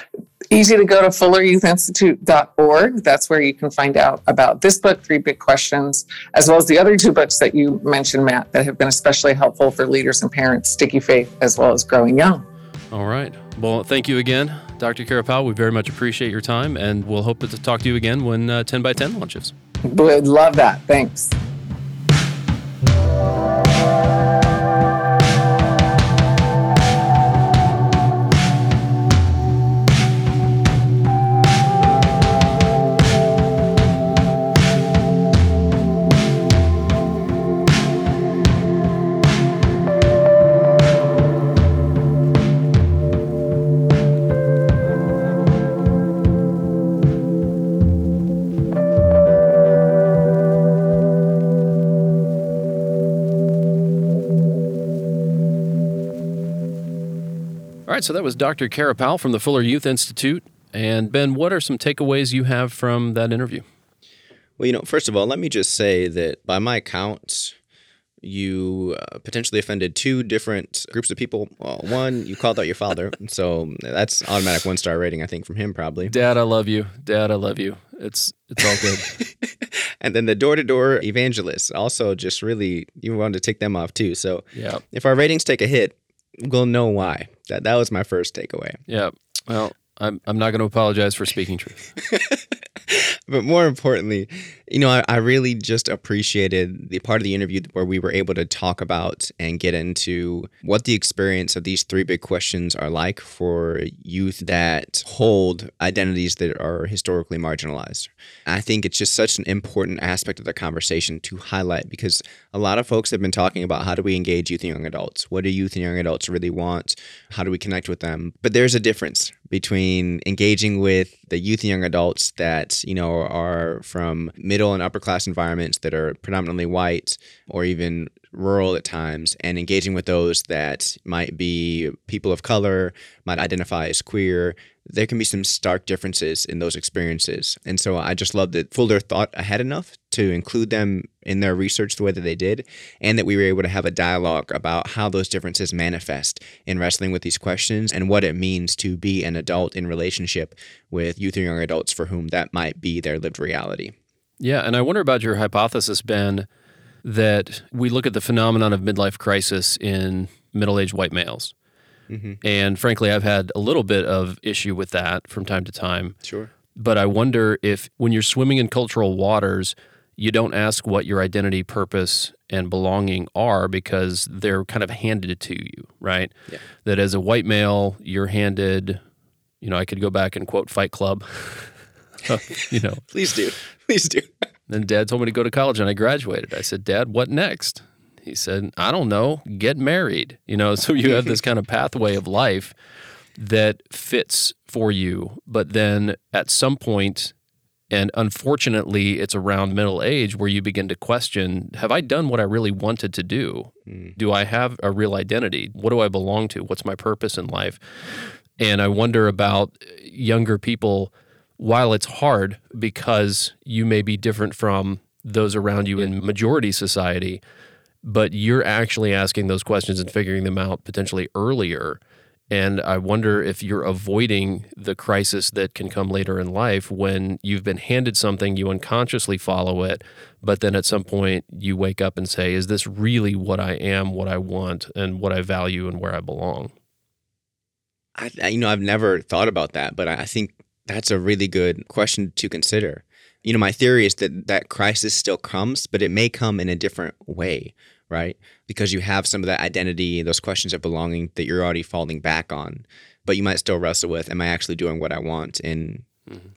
[SPEAKER 1] Easy to go to fulleryouthinstitute.org that's where you can find out about this book three big questions as well as the other two books that you mentioned matt that have been especially helpful for leaders and parents sticky faith as well as growing young.
[SPEAKER 4] All right. Well thank you again Dr. Kara Powell, we very much appreciate your time, and we'll hope to talk to you again when uh, 10 by 10 launches.
[SPEAKER 1] Would love that. Thanks.
[SPEAKER 4] Right, so that was Dr. Kara Powell from the Fuller Youth Institute. And Ben, what are some takeaways you have from that interview?
[SPEAKER 3] Well, you know, first of all, let me just say that by my count, you uh, potentially offended two different groups of people. Well, one, you called out your father, (laughs) so that's automatic one star rating, I think, from him probably.
[SPEAKER 4] Dad, I love you. Dad, I love you. It's it's all good. (laughs)
[SPEAKER 3] and then the door to door evangelists also just really you wanted to take them off too. So
[SPEAKER 4] yeah,
[SPEAKER 3] if our ratings take a hit, we'll know why. That that was my first takeaway.
[SPEAKER 4] Yeah. Well, I'm I'm not going to apologize for speaking truth. (laughs)
[SPEAKER 3] but more importantly, you know, I, I, really just appreciated the part of the interview where we were able to talk about and get into what the experience of these three big questions are like for youth that hold identities that are historically marginalized. I think it's just such an important aspect of the conversation to highlight because a lot of folks have been talking about how do we engage youth and young adults? What do youth and young adults really want? How do we connect with them? But there's a difference between engaging with the youth and young adults that, you know, are from middle and upper class environments that are predominantly white or even rural at times and engaging with those that might be people of color, might identify as queer, there can be some stark differences in those experiences. And so I just love that Fuller thought ahead enough to include them in their research the way that they did, and that we were able to have a dialogue about how those differences manifest in wrestling with these questions and what it means to be an adult in relationship with youth or young adults for whom that might be their lived reality.
[SPEAKER 4] Yeah, and I wonder about your hypothesis, Ben, that we look at the phenomenon of midlife crisis in middle aged white males. Mm-hmm. And frankly, I've had a little bit of issue with that from time to time.
[SPEAKER 3] Sure.
[SPEAKER 4] But I wonder if when you're swimming in cultural waters, you don't ask what your identity, purpose, and belonging are because they're kind of handed to you, right?
[SPEAKER 3] Yeah.
[SPEAKER 4] That as a white male, you're handed, you know, I could go back and quote Fight Club. (laughs) you know, (laughs)
[SPEAKER 3] Please do. Please do. (laughs)
[SPEAKER 4] then dad told me to go to college and I graduated. I said, Dad, what next? He said, I don't know, get married. You know, (laughs) so you have this kind of pathway of life that fits for you. But then at some point, and unfortunately, it's around middle age where you begin to question Have I done what I really wanted to do? Hmm. Do I have a real identity? What do I belong to? What's my purpose in life? And I wonder about younger people, while it's hard because you may be different from those around you in majority society, but you're actually asking those questions and figuring them out potentially earlier. And I wonder if you're avoiding the crisis that can come later in life when you've been handed something, you unconsciously follow it, but then at some point you wake up and say, Is this really what I am, what I want, and what I value and where I belong?
[SPEAKER 3] I, you know, I've never thought about that, but I think that's a really good question to consider. You know, my theory is that that crisis still comes, but it may come in a different way, right? Because you have some of that identity, those questions of belonging that you're already falling back on, but you might still wrestle with, am I actually doing what I want? And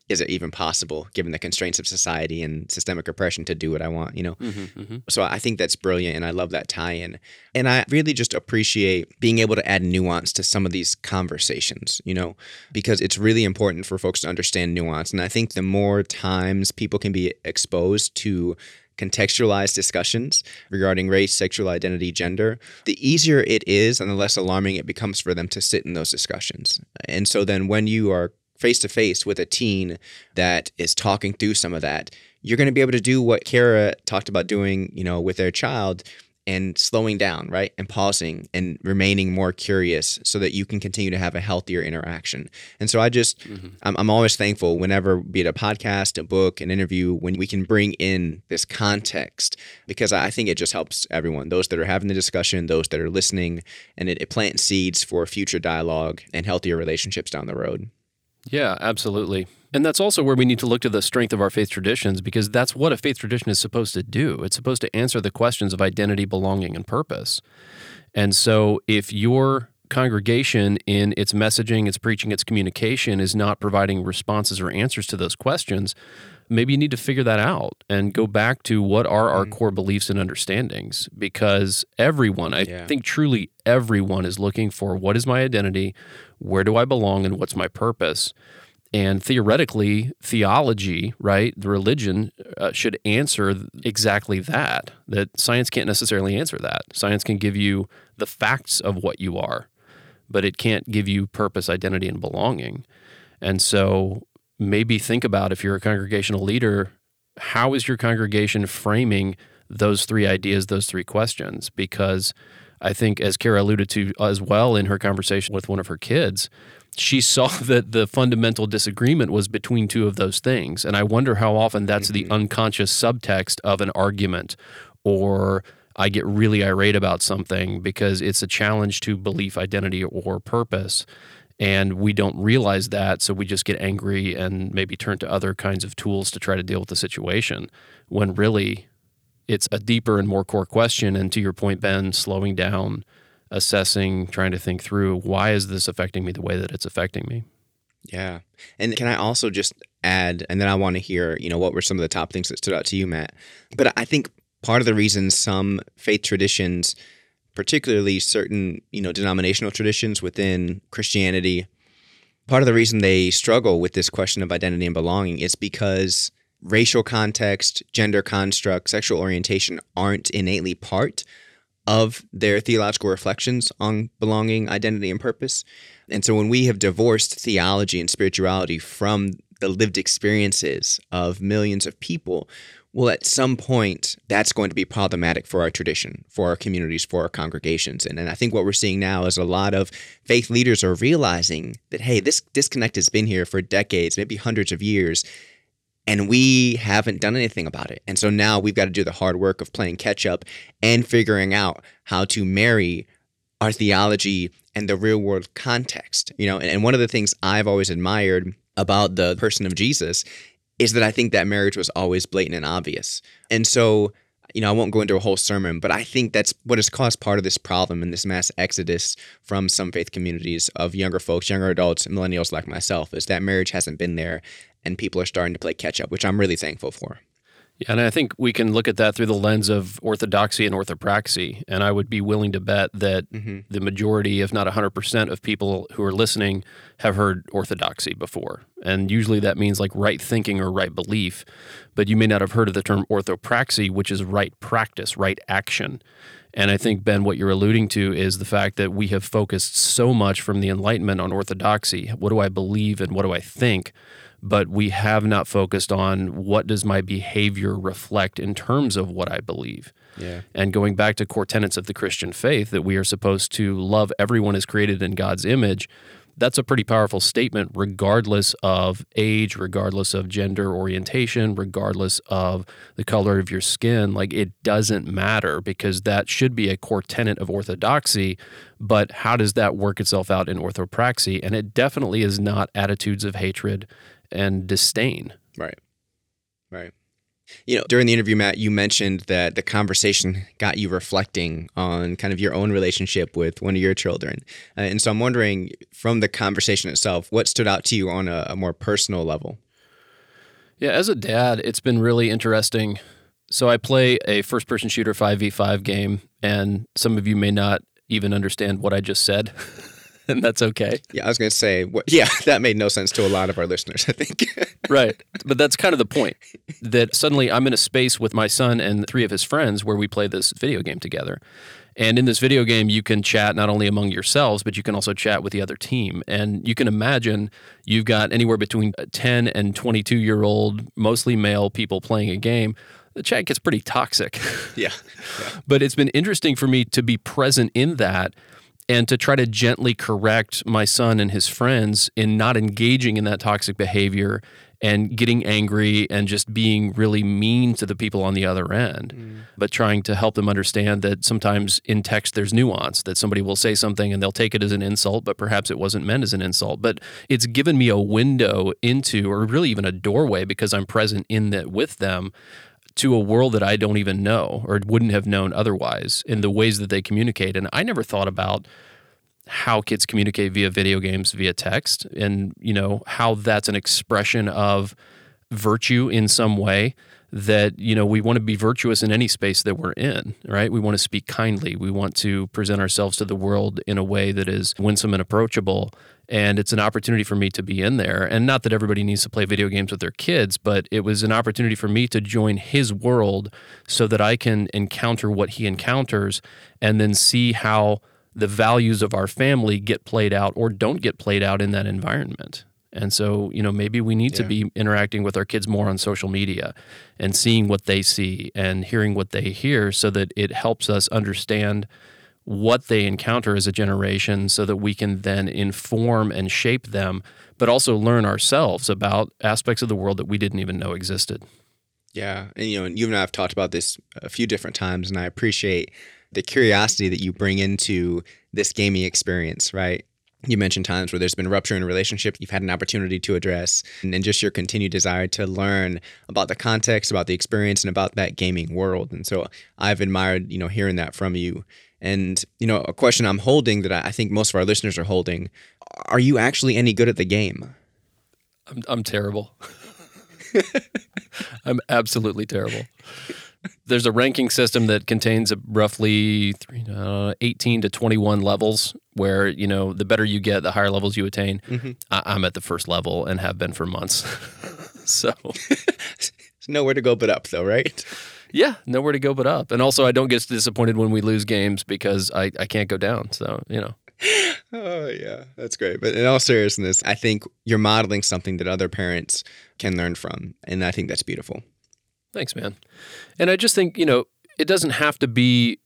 [SPEAKER 3] is it even possible, given the constraints of society and systemic oppression, to do what I want? You know, mm-hmm, mm-hmm. so I think that's brilliant, and I love that tie-in. And I really just appreciate being able to add nuance to some of these conversations. You know, because it's really important for folks to understand nuance. And I think the more times people can be exposed to contextualized discussions regarding race, sexual identity, gender, the easier it is and the less alarming it becomes for them to sit in those discussions. And so then when you are face to face with a teen that is talking through some of that, you're going to be able to do what Kara talked about doing, you know, with their child and slowing down, right? And pausing and remaining more curious so that you can continue to have a healthier interaction. And so I just, mm-hmm. I'm, I'm always thankful whenever, be it a podcast, a book, an interview, when we can bring in this context because I think it just helps everyone, those that are having the discussion, those that are listening, and it, it plants seeds for future dialogue and healthier relationships down the road.
[SPEAKER 4] Yeah, absolutely. And that's also where we need to look to the strength of our faith traditions because that's what a faith tradition is supposed to do. It's supposed to answer the questions of identity, belonging, and purpose. And so if your congregation in its messaging, its preaching, its communication is not providing responses or answers to those questions, maybe you need to figure that out and go back to what are our core beliefs and understandings because everyone, I
[SPEAKER 3] Yeah.
[SPEAKER 4] think truly everyone is looking for what is my identity, where do I belong, and what's my purpose. And theoretically, theology, right, the religion uh, should answer exactly that. That science can't necessarily answer that. Science can give you the facts of what you are, but it can't give you purpose, identity, and belonging. And so maybe think about if you're a congregational leader, how is your congregation framing those three ideas, those three questions? Because I think, as Kara alluded to as well in her conversation with one of her kids, she (laughs) saw that the fundamental disagreement was between two of those things. And I wonder how often that's the mm-hmm. unconscious subtext of an argument or I get really irate about something because it's a challenge to belief, identity, or purpose. And we don't realize that. So we just get angry and maybe turn to other kinds of tools to try to deal with the situation when really it's a deeper and more core question. And to your point, Ben, slowing down, assessing, trying to think through why is this affecting me the way that it's affecting me?
[SPEAKER 3] Yeah. And can I also just add, and then I want to hear, you know, what were some of the top things that stood out to you, Matt? But I think part of the reason some faith traditions, particularly certain, you know, denominational traditions within Christianity, part of the reason they struggle with this question of identity and belonging is because racial context, gender construct, sexual orientation aren't innately part of their theological reflections on belonging, identity, and purpose. And so when we have divorced theology and spirituality from the lived experiences of millions of people, well, at some point, that's going to be problematic for our tradition, for our communities, for our congregations. And, and I think what we're seeing now is a lot of faith leaders are realizing that, hey, this disconnect has been here for decades, maybe hundreds of years and we haven't done anything about it. And so now we've got to do the hard work of playing catch up and figuring out how to marry our theology and the real world context. You know, and, and one of the things I've always admired about the person of Jesus is that I think that marriage was always blatant and obvious. And so you know, I won't go into a whole sermon, but I think that's what has caused part of this problem and this mass exodus from some faith communities of younger folks, younger adults, millennials like myself, is that marriage hasn't been there and people are starting to play catch up, which I'm really thankful for.
[SPEAKER 4] Yeah, and I think we can look at that through the lens of orthodoxy and orthopraxy. And I would be willing to bet that mm-hmm. the majority, if not 100% of people who are listening, have heard orthodoxy before. And usually that means like right thinking or right belief. But you may not have heard of the term orthopraxy, which is right practice, right action. And I think, Ben, what you're alluding to is the fact that we have focused so much from the Enlightenment on orthodoxy. What do I believe and what do I think? But we have not focused on what does my behavior reflect in terms of what I believe.
[SPEAKER 3] Yeah.
[SPEAKER 4] And going back to core tenets of the Christian faith that we are supposed to love everyone as created in God's image, that's a pretty powerful statement, regardless of age, regardless of gender orientation, regardless of the color of your skin. Like it doesn't matter because that should be a core tenet of orthodoxy. But how does that work itself out in orthopraxy? And it definitely is not attitudes of hatred and disdain.
[SPEAKER 3] Right. Right. You know, during the interview, Matt, you mentioned that the conversation got you reflecting on kind of your own relationship with one of your children. Uh, and so I'm wondering, from the conversation itself, what stood out to you on a, a more personal level?
[SPEAKER 4] Yeah, as a dad, it's been really interesting. So I play a first person shooter 5v5 game, and some of you may not even understand what I just said. (laughs) (laughs) and that's okay.
[SPEAKER 3] Yeah, I was going to say, what, yeah, (laughs) that made no sense to a lot of our listeners, I think. (laughs)
[SPEAKER 4] right. But that's kind of the point that suddenly I'm in a space with my son and three of his friends where we play this video game together. And in this video game, you can chat not only among yourselves, but you can also chat with the other team. And you can imagine you've got anywhere between 10 and 22 year old, mostly male people playing a game the chat gets pretty toxic.
[SPEAKER 3] Yeah. yeah.
[SPEAKER 4] but it's been interesting for me to be present in that and to try to gently correct my son and his friends in not engaging in that toxic behavior and getting angry and just being really mean to the people on the other end, mm. but trying to help them understand that sometimes in text there's nuance, that somebody will say something and they'll take it as an insult, but perhaps it wasn't meant as an insult. But it's given me a window into, or really even a doorway because I'm present in that with them to a world that I don't even know or wouldn't have known otherwise in the ways that they communicate. And I never thought about how kids communicate via video games, via text, and you know how that's an expression of virtue in some way that you know we want to be virtuous in any space that we're in right? We want to speak kindly. We want to present ourselves to the world in a way that is winsome and approachable and it's an opportunity for me to be in there and not that everybody needs to play video games with their kids but it was an opportunity for me to join his world so that I can encounter what he encounters and then see how the values of our family get played out or don't get played out in that environment. And so, you know, maybe we need yeah. to be interacting with our kids more on social media and seeing what they see and hearing what they hear so that it helps us understand what they encounter as a generation so that we can then inform and shape them, but also learn ourselves about aspects of the world that we didn't even know existed.
[SPEAKER 3] Yeah. And, you know, and you and I have talked about this a few different times, and I appreciate the curiosity that you bring into this gaming experience, right? You mentioned times where there's been rupture in a relationship you've had an opportunity to address, and, and just your continued desire to learn about the context, about the experience, and about that gaming world. And so I've admired, you know, hearing that from you. And, you know, a question I'm holding that I think most of our listeners are holding are you actually any good at the game?
[SPEAKER 4] I'm, I'm terrible. (laughs) I'm absolutely terrible. There's a ranking system that contains roughly uh, 18 to 21 levels where, you know, the better you get, the higher levels you attain. Mm-hmm. I- am at the first level and have been for months. (laughs) so, (laughs)
[SPEAKER 3] nowhere to go but up, though, right?
[SPEAKER 4] Yeah, nowhere to go but up. And also, I don't get disappointed when we lose games because I, I can't go down. So, you know. (laughs)
[SPEAKER 3] oh yeah that's great but in all seriousness i think you're modeling something that other parents can learn from and i think that's beautiful
[SPEAKER 4] Thanks, man. And I just think, you know, it doesn't have to be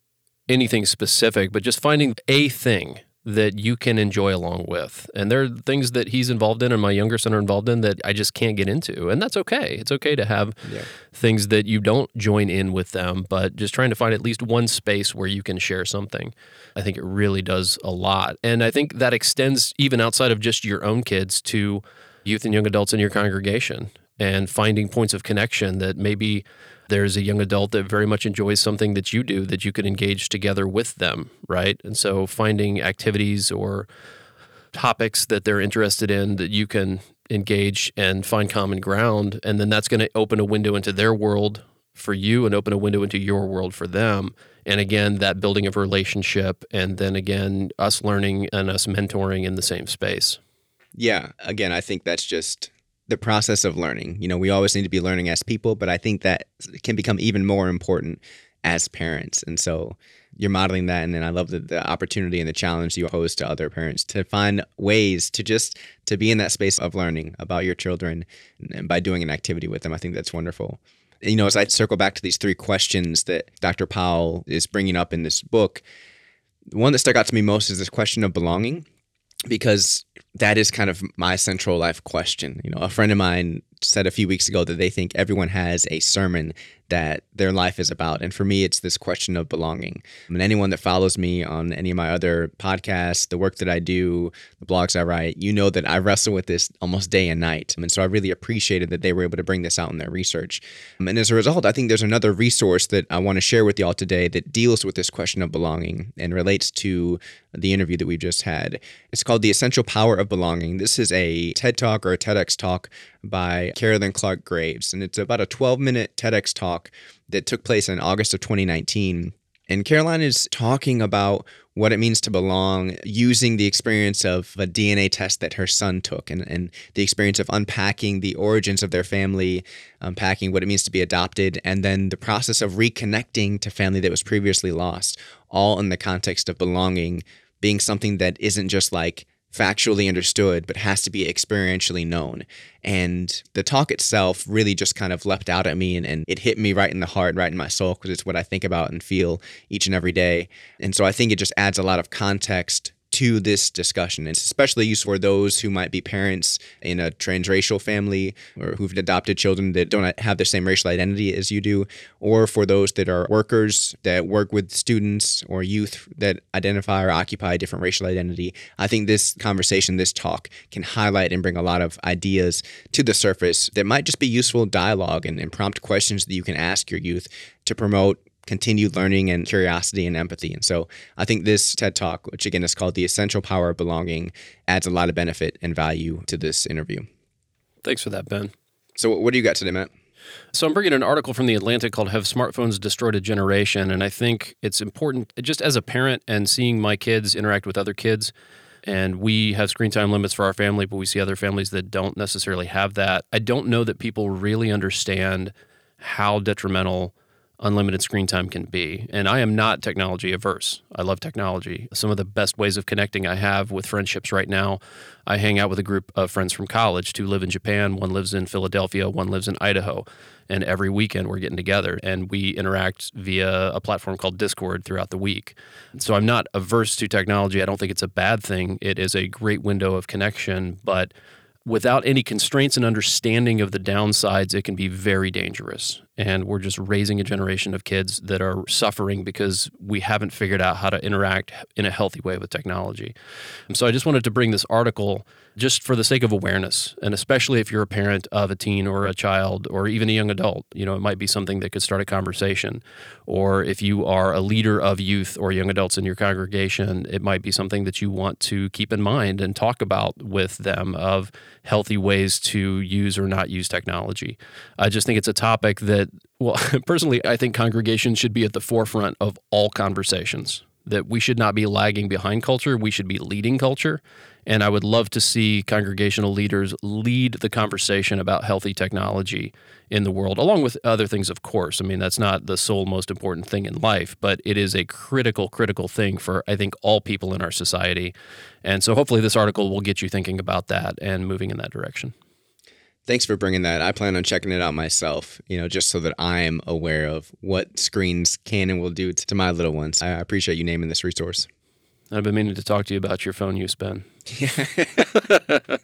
[SPEAKER 4] anything specific, but just finding a thing that you can enjoy along with. And there are things that he's involved in and my younger son are involved in that I just can't get into. And that's okay. It's okay to have yeah. things that you don't join in with them, but just trying to find at least one space where you can share something. I think it really does a lot. And I think that extends even outside of just your own kids to youth and young adults in your congregation and finding points of connection that maybe there's a young adult that very much enjoys something that you do that you can engage together with them, right? And so finding activities or topics that they're interested in that you can engage and find common ground. And then that's going to open a window into their world for you and open a window into your world for them. And again, that building of relationship. And then again, us learning and us mentoring in the same space.
[SPEAKER 3] Yeah. Again, I think that's just the process of learning. You know, we always need to be learning as people, but I think that can become even more important as parents. And so you're modeling that. And then I love the, the opportunity and the challenge you pose to other parents to find ways to just to be in that space of learning about your children and by doing an activity with them. I think that's wonderful. You know, as I circle back to these three questions that Dr. Powell is bringing up in this book, the one that stuck out to me most is this question of belonging because that is kind of my central life question. You know, a friend of mine said a few weeks ago that they think everyone has a sermon that their life is about. And for me, it's this question of belonging. And anyone that follows me on any of my other podcasts, the work that I do, the blogs I write, you know that I wrestle with this almost day and night. I And so I really appreciated that they were able to bring this out in their research. And as a result, I think there's another resource that I want to share with y'all today that deals with this question of belonging and relates to the interview that we just had. It's called The Essential Power of Belonging. This is a TED Talk or a TEDx talk by Carolyn Clark Graves. And it's about a 12 minute TEDx talk that took place in August of 2019. And Caroline is talking about what it means to belong using the experience of a DNA test that her son took and, and the experience of unpacking the origins of their family, unpacking what it means to be adopted, and then the process of reconnecting to family that was previously lost, all in the context of belonging being something that isn't just like factually understood, but has to be experientially known. And the talk itself really just kind of leapt out at me and, and it hit me right in the heart, right in my soul, because it's what I think about and feel each and every day. And so I think it just adds a lot of context to this discussion. It's especially useful for those who might be parents in a transracial family or who've adopted children that don't have the same racial identity as you do, or for those that are workers that work with students or youth that identify or occupy a different racial identity. I think this conversation, this talk, can highlight and bring a lot of ideas to the surface that might just be useful dialogue and, and prompt questions that you can ask your youth to promote continued learning and curiosity and empathy. And so I think this TED Talk, which again is called The Essential Power of Belonging, adds a lot of benefit and value to this interview.
[SPEAKER 4] Thanks for that, Ben.
[SPEAKER 3] So, what do you got today, Matt?
[SPEAKER 4] So, I'm bringing an article from The Atlantic called Have Smartphones Destroyed a Generation? And I think it's important, just as a parent and seeing my kids interact with other kids. And we have screen time limits for our family, but we see other families that don't necessarily have that. I don't know that people really understand how detrimental unlimited screen time can be. And I am not technology averse. I love technology. Some of the best ways of connecting I have with friendships right now, I hang out with a group of friends from college. Two live in Japan, one lives in Philadelphia, one lives in Idaho. And every weekend we're getting together and we interact via a platform called Discord throughout the week. So I'm not averse to technology. I don't think it's a bad thing. It is a great window of connection, but without any constraints and understanding of the downsides, it can be very dangerous. And we're just raising a generation of kids that are suffering because we haven't figured out how to interact in a healthy way with technology. And so I just wanted to bring this article just for the sake of awareness, and especially if you're a parent of a teen or a child or even a young adult, you know, it might be something that could start a conversation. Or if you are a leader of youth or young adults in your congregation, it might be something that you want to keep in mind and talk about with them of healthy ways to use or not use technology. I just think it's a topic that, well, (laughs) personally, I think congregations should be at the forefront of all conversations that we should not be lagging behind culture. We should be leading culture. And I would love to see congregational leaders lead the conversation about healthy technology in the world, along with other things, of course. I mean, that's not the sole most important thing in life, but it is a critical, critical thing for, I think, all people in our society. And so hopefully this article will get you thinking about that and moving in that direction.
[SPEAKER 3] Thanks for bringing that. I plan on checking it out myself, you know, just so that I'm aware of what screens can and will do to my little ones. I appreciate you naming this resource.
[SPEAKER 4] I've been meaning to talk to you about your phone use, Ben. (laughs)
[SPEAKER 3] I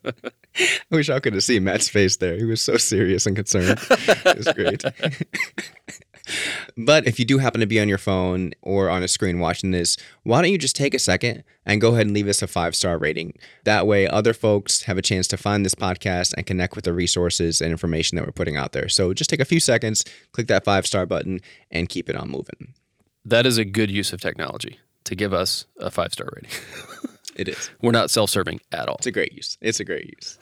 [SPEAKER 3] wish I could have seen Matt's face there. He was so serious and concerned. it was great. (laughs) but if you do happen to be on your phone or on a screen watching this, why don't you just take a second and go ahead and leave us a five star rating? That way, other folks have a chance to find this podcast and connect with the resources and information that we're putting out there. So just take a few seconds, click that five star button, and keep it on moving.
[SPEAKER 4] That is a good use of technology to give us a five star rating.
[SPEAKER 3] It is. (laughs)
[SPEAKER 4] We're not self serving at all.
[SPEAKER 3] It's a great use. It's a great use.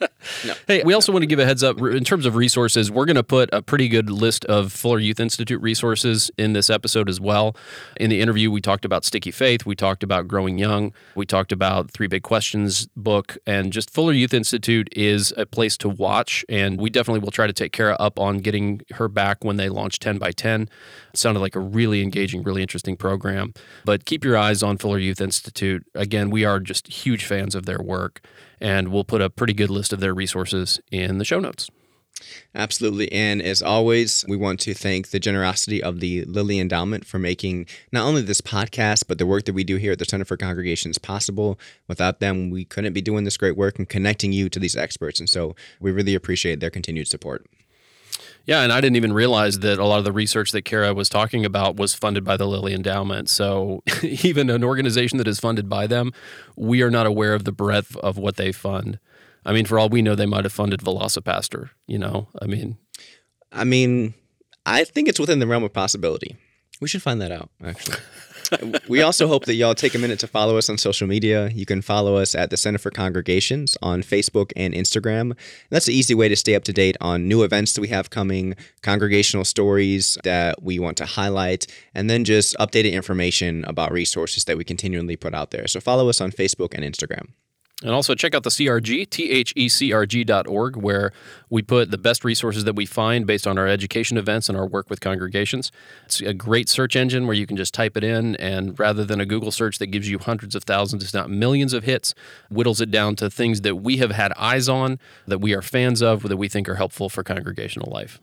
[SPEAKER 3] (laughs)
[SPEAKER 4] no. Hey, we uh, also want to give a heads up in terms of resources. We're going to put a pretty good list of Fuller Youth Institute resources in this episode as well. In the interview, we talked about Sticky Faith, we talked about Growing Young, we talked about Three Big Questions book, and just Fuller Youth Institute is a place to watch. And we definitely will try to take Kara up on getting her back when they launch 10 by 10. It sounded like a really engaging, really interesting program. But keep your eyes on Fuller Youth Institute. Again, we are just huge fans of their work, and we'll put a pretty good list of their resources in the show notes.
[SPEAKER 3] Absolutely. And as always, we want to thank the generosity of the Lilly Endowment for making not only this podcast, but the work that we do here at the Center for Congregations possible. Without them, we couldn't be doing this great work and connecting you to these experts. And so we really appreciate their continued support.
[SPEAKER 4] Yeah, and I didn't even realize that a lot of the research that Kara was talking about was funded by the Lilly Endowment. So (laughs) even an organization that is funded by them, we are not aware of the breadth of what they fund. I mean, for all we know, they might have funded VelociPastor. You know, I mean,
[SPEAKER 3] I mean, I think it's within the realm of possibility. We should find that out, actually (laughs) we also hope that y'all take a minute to follow us on social media. You can follow us at the Center for Congregations on Facebook and Instagram. That's an easy way to stay up to date on new events that we have coming, congregational stories that we want to highlight, and then just updated information about resources that we continually put out there. So follow us on Facebook and Instagram.
[SPEAKER 4] And also check out the CRG, thecrg.org, where we put the best resources that we find based on our education events and our work with congregations. It's a great search engine where you can just type it in, and rather than a Google search that gives you hundreds of thousands, if not millions of hits, whittles it down to things that we have had eyes on, that we are fans of, that we think are helpful for congregational life.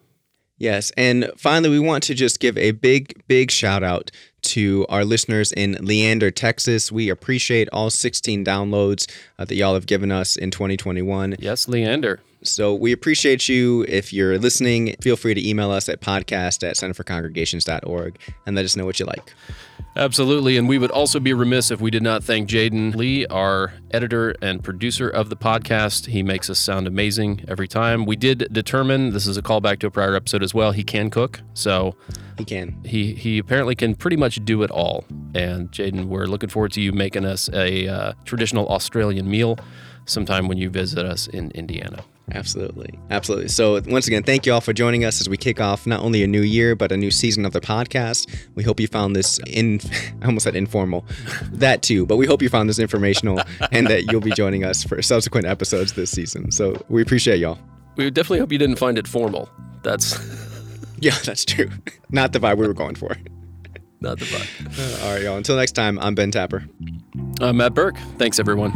[SPEAKER 3] Yes. And finally, we want to just give a big, big shout out to our listeners in Leander, Texas. We appreciate all 16 downloads uh, that y'all have given us in 2021.
[SPEAKER 4] Yes, Leander.
[SPEAKER 3] So we appreciate you. If you're listening, feel free to email us at podcast at centerforcongregations.org and let us know what you like.
[SPEAKER 4] Absolutely. And we would also be remiss if we did not thank Jaden Lee, our editor and producer of the podcast. He makes us sound amazing every time. We did determine this is a callback to a prior episode as well. He can cook. So
[SPEAKER 3] he can.
[SPEAKER 4] He he apparently can pretty much do it all. And Jaden, we're looking forward to you making us a uh, traditional Australian meal sometime when you visit us in Indiana.
[SPEAKER 3] Absolutely. Absolutely. So, once again, thank you all for joining us as we kick off not only a new year, but a new season of the podcast. We hope you found this in, (laughs) I almost said informal, that too, but we hope you found this informational (laughs) and that you'll be joining us for subsequent episodes this season. So, we appreciate y'all.
[SPEAKER 4] We definitely hope you didn't find it formal. That's. (laughs)
[SPEAKER 3] yeah, that's true. Not the vibe we were going for.
[SPEAKER 4] Not the vibe.
[SPEAKER 3] All right, y'all. Until next time, I'm Ben Tapper.
[SPEAKER 4] I'm Matt Burke. Thanks, everyone.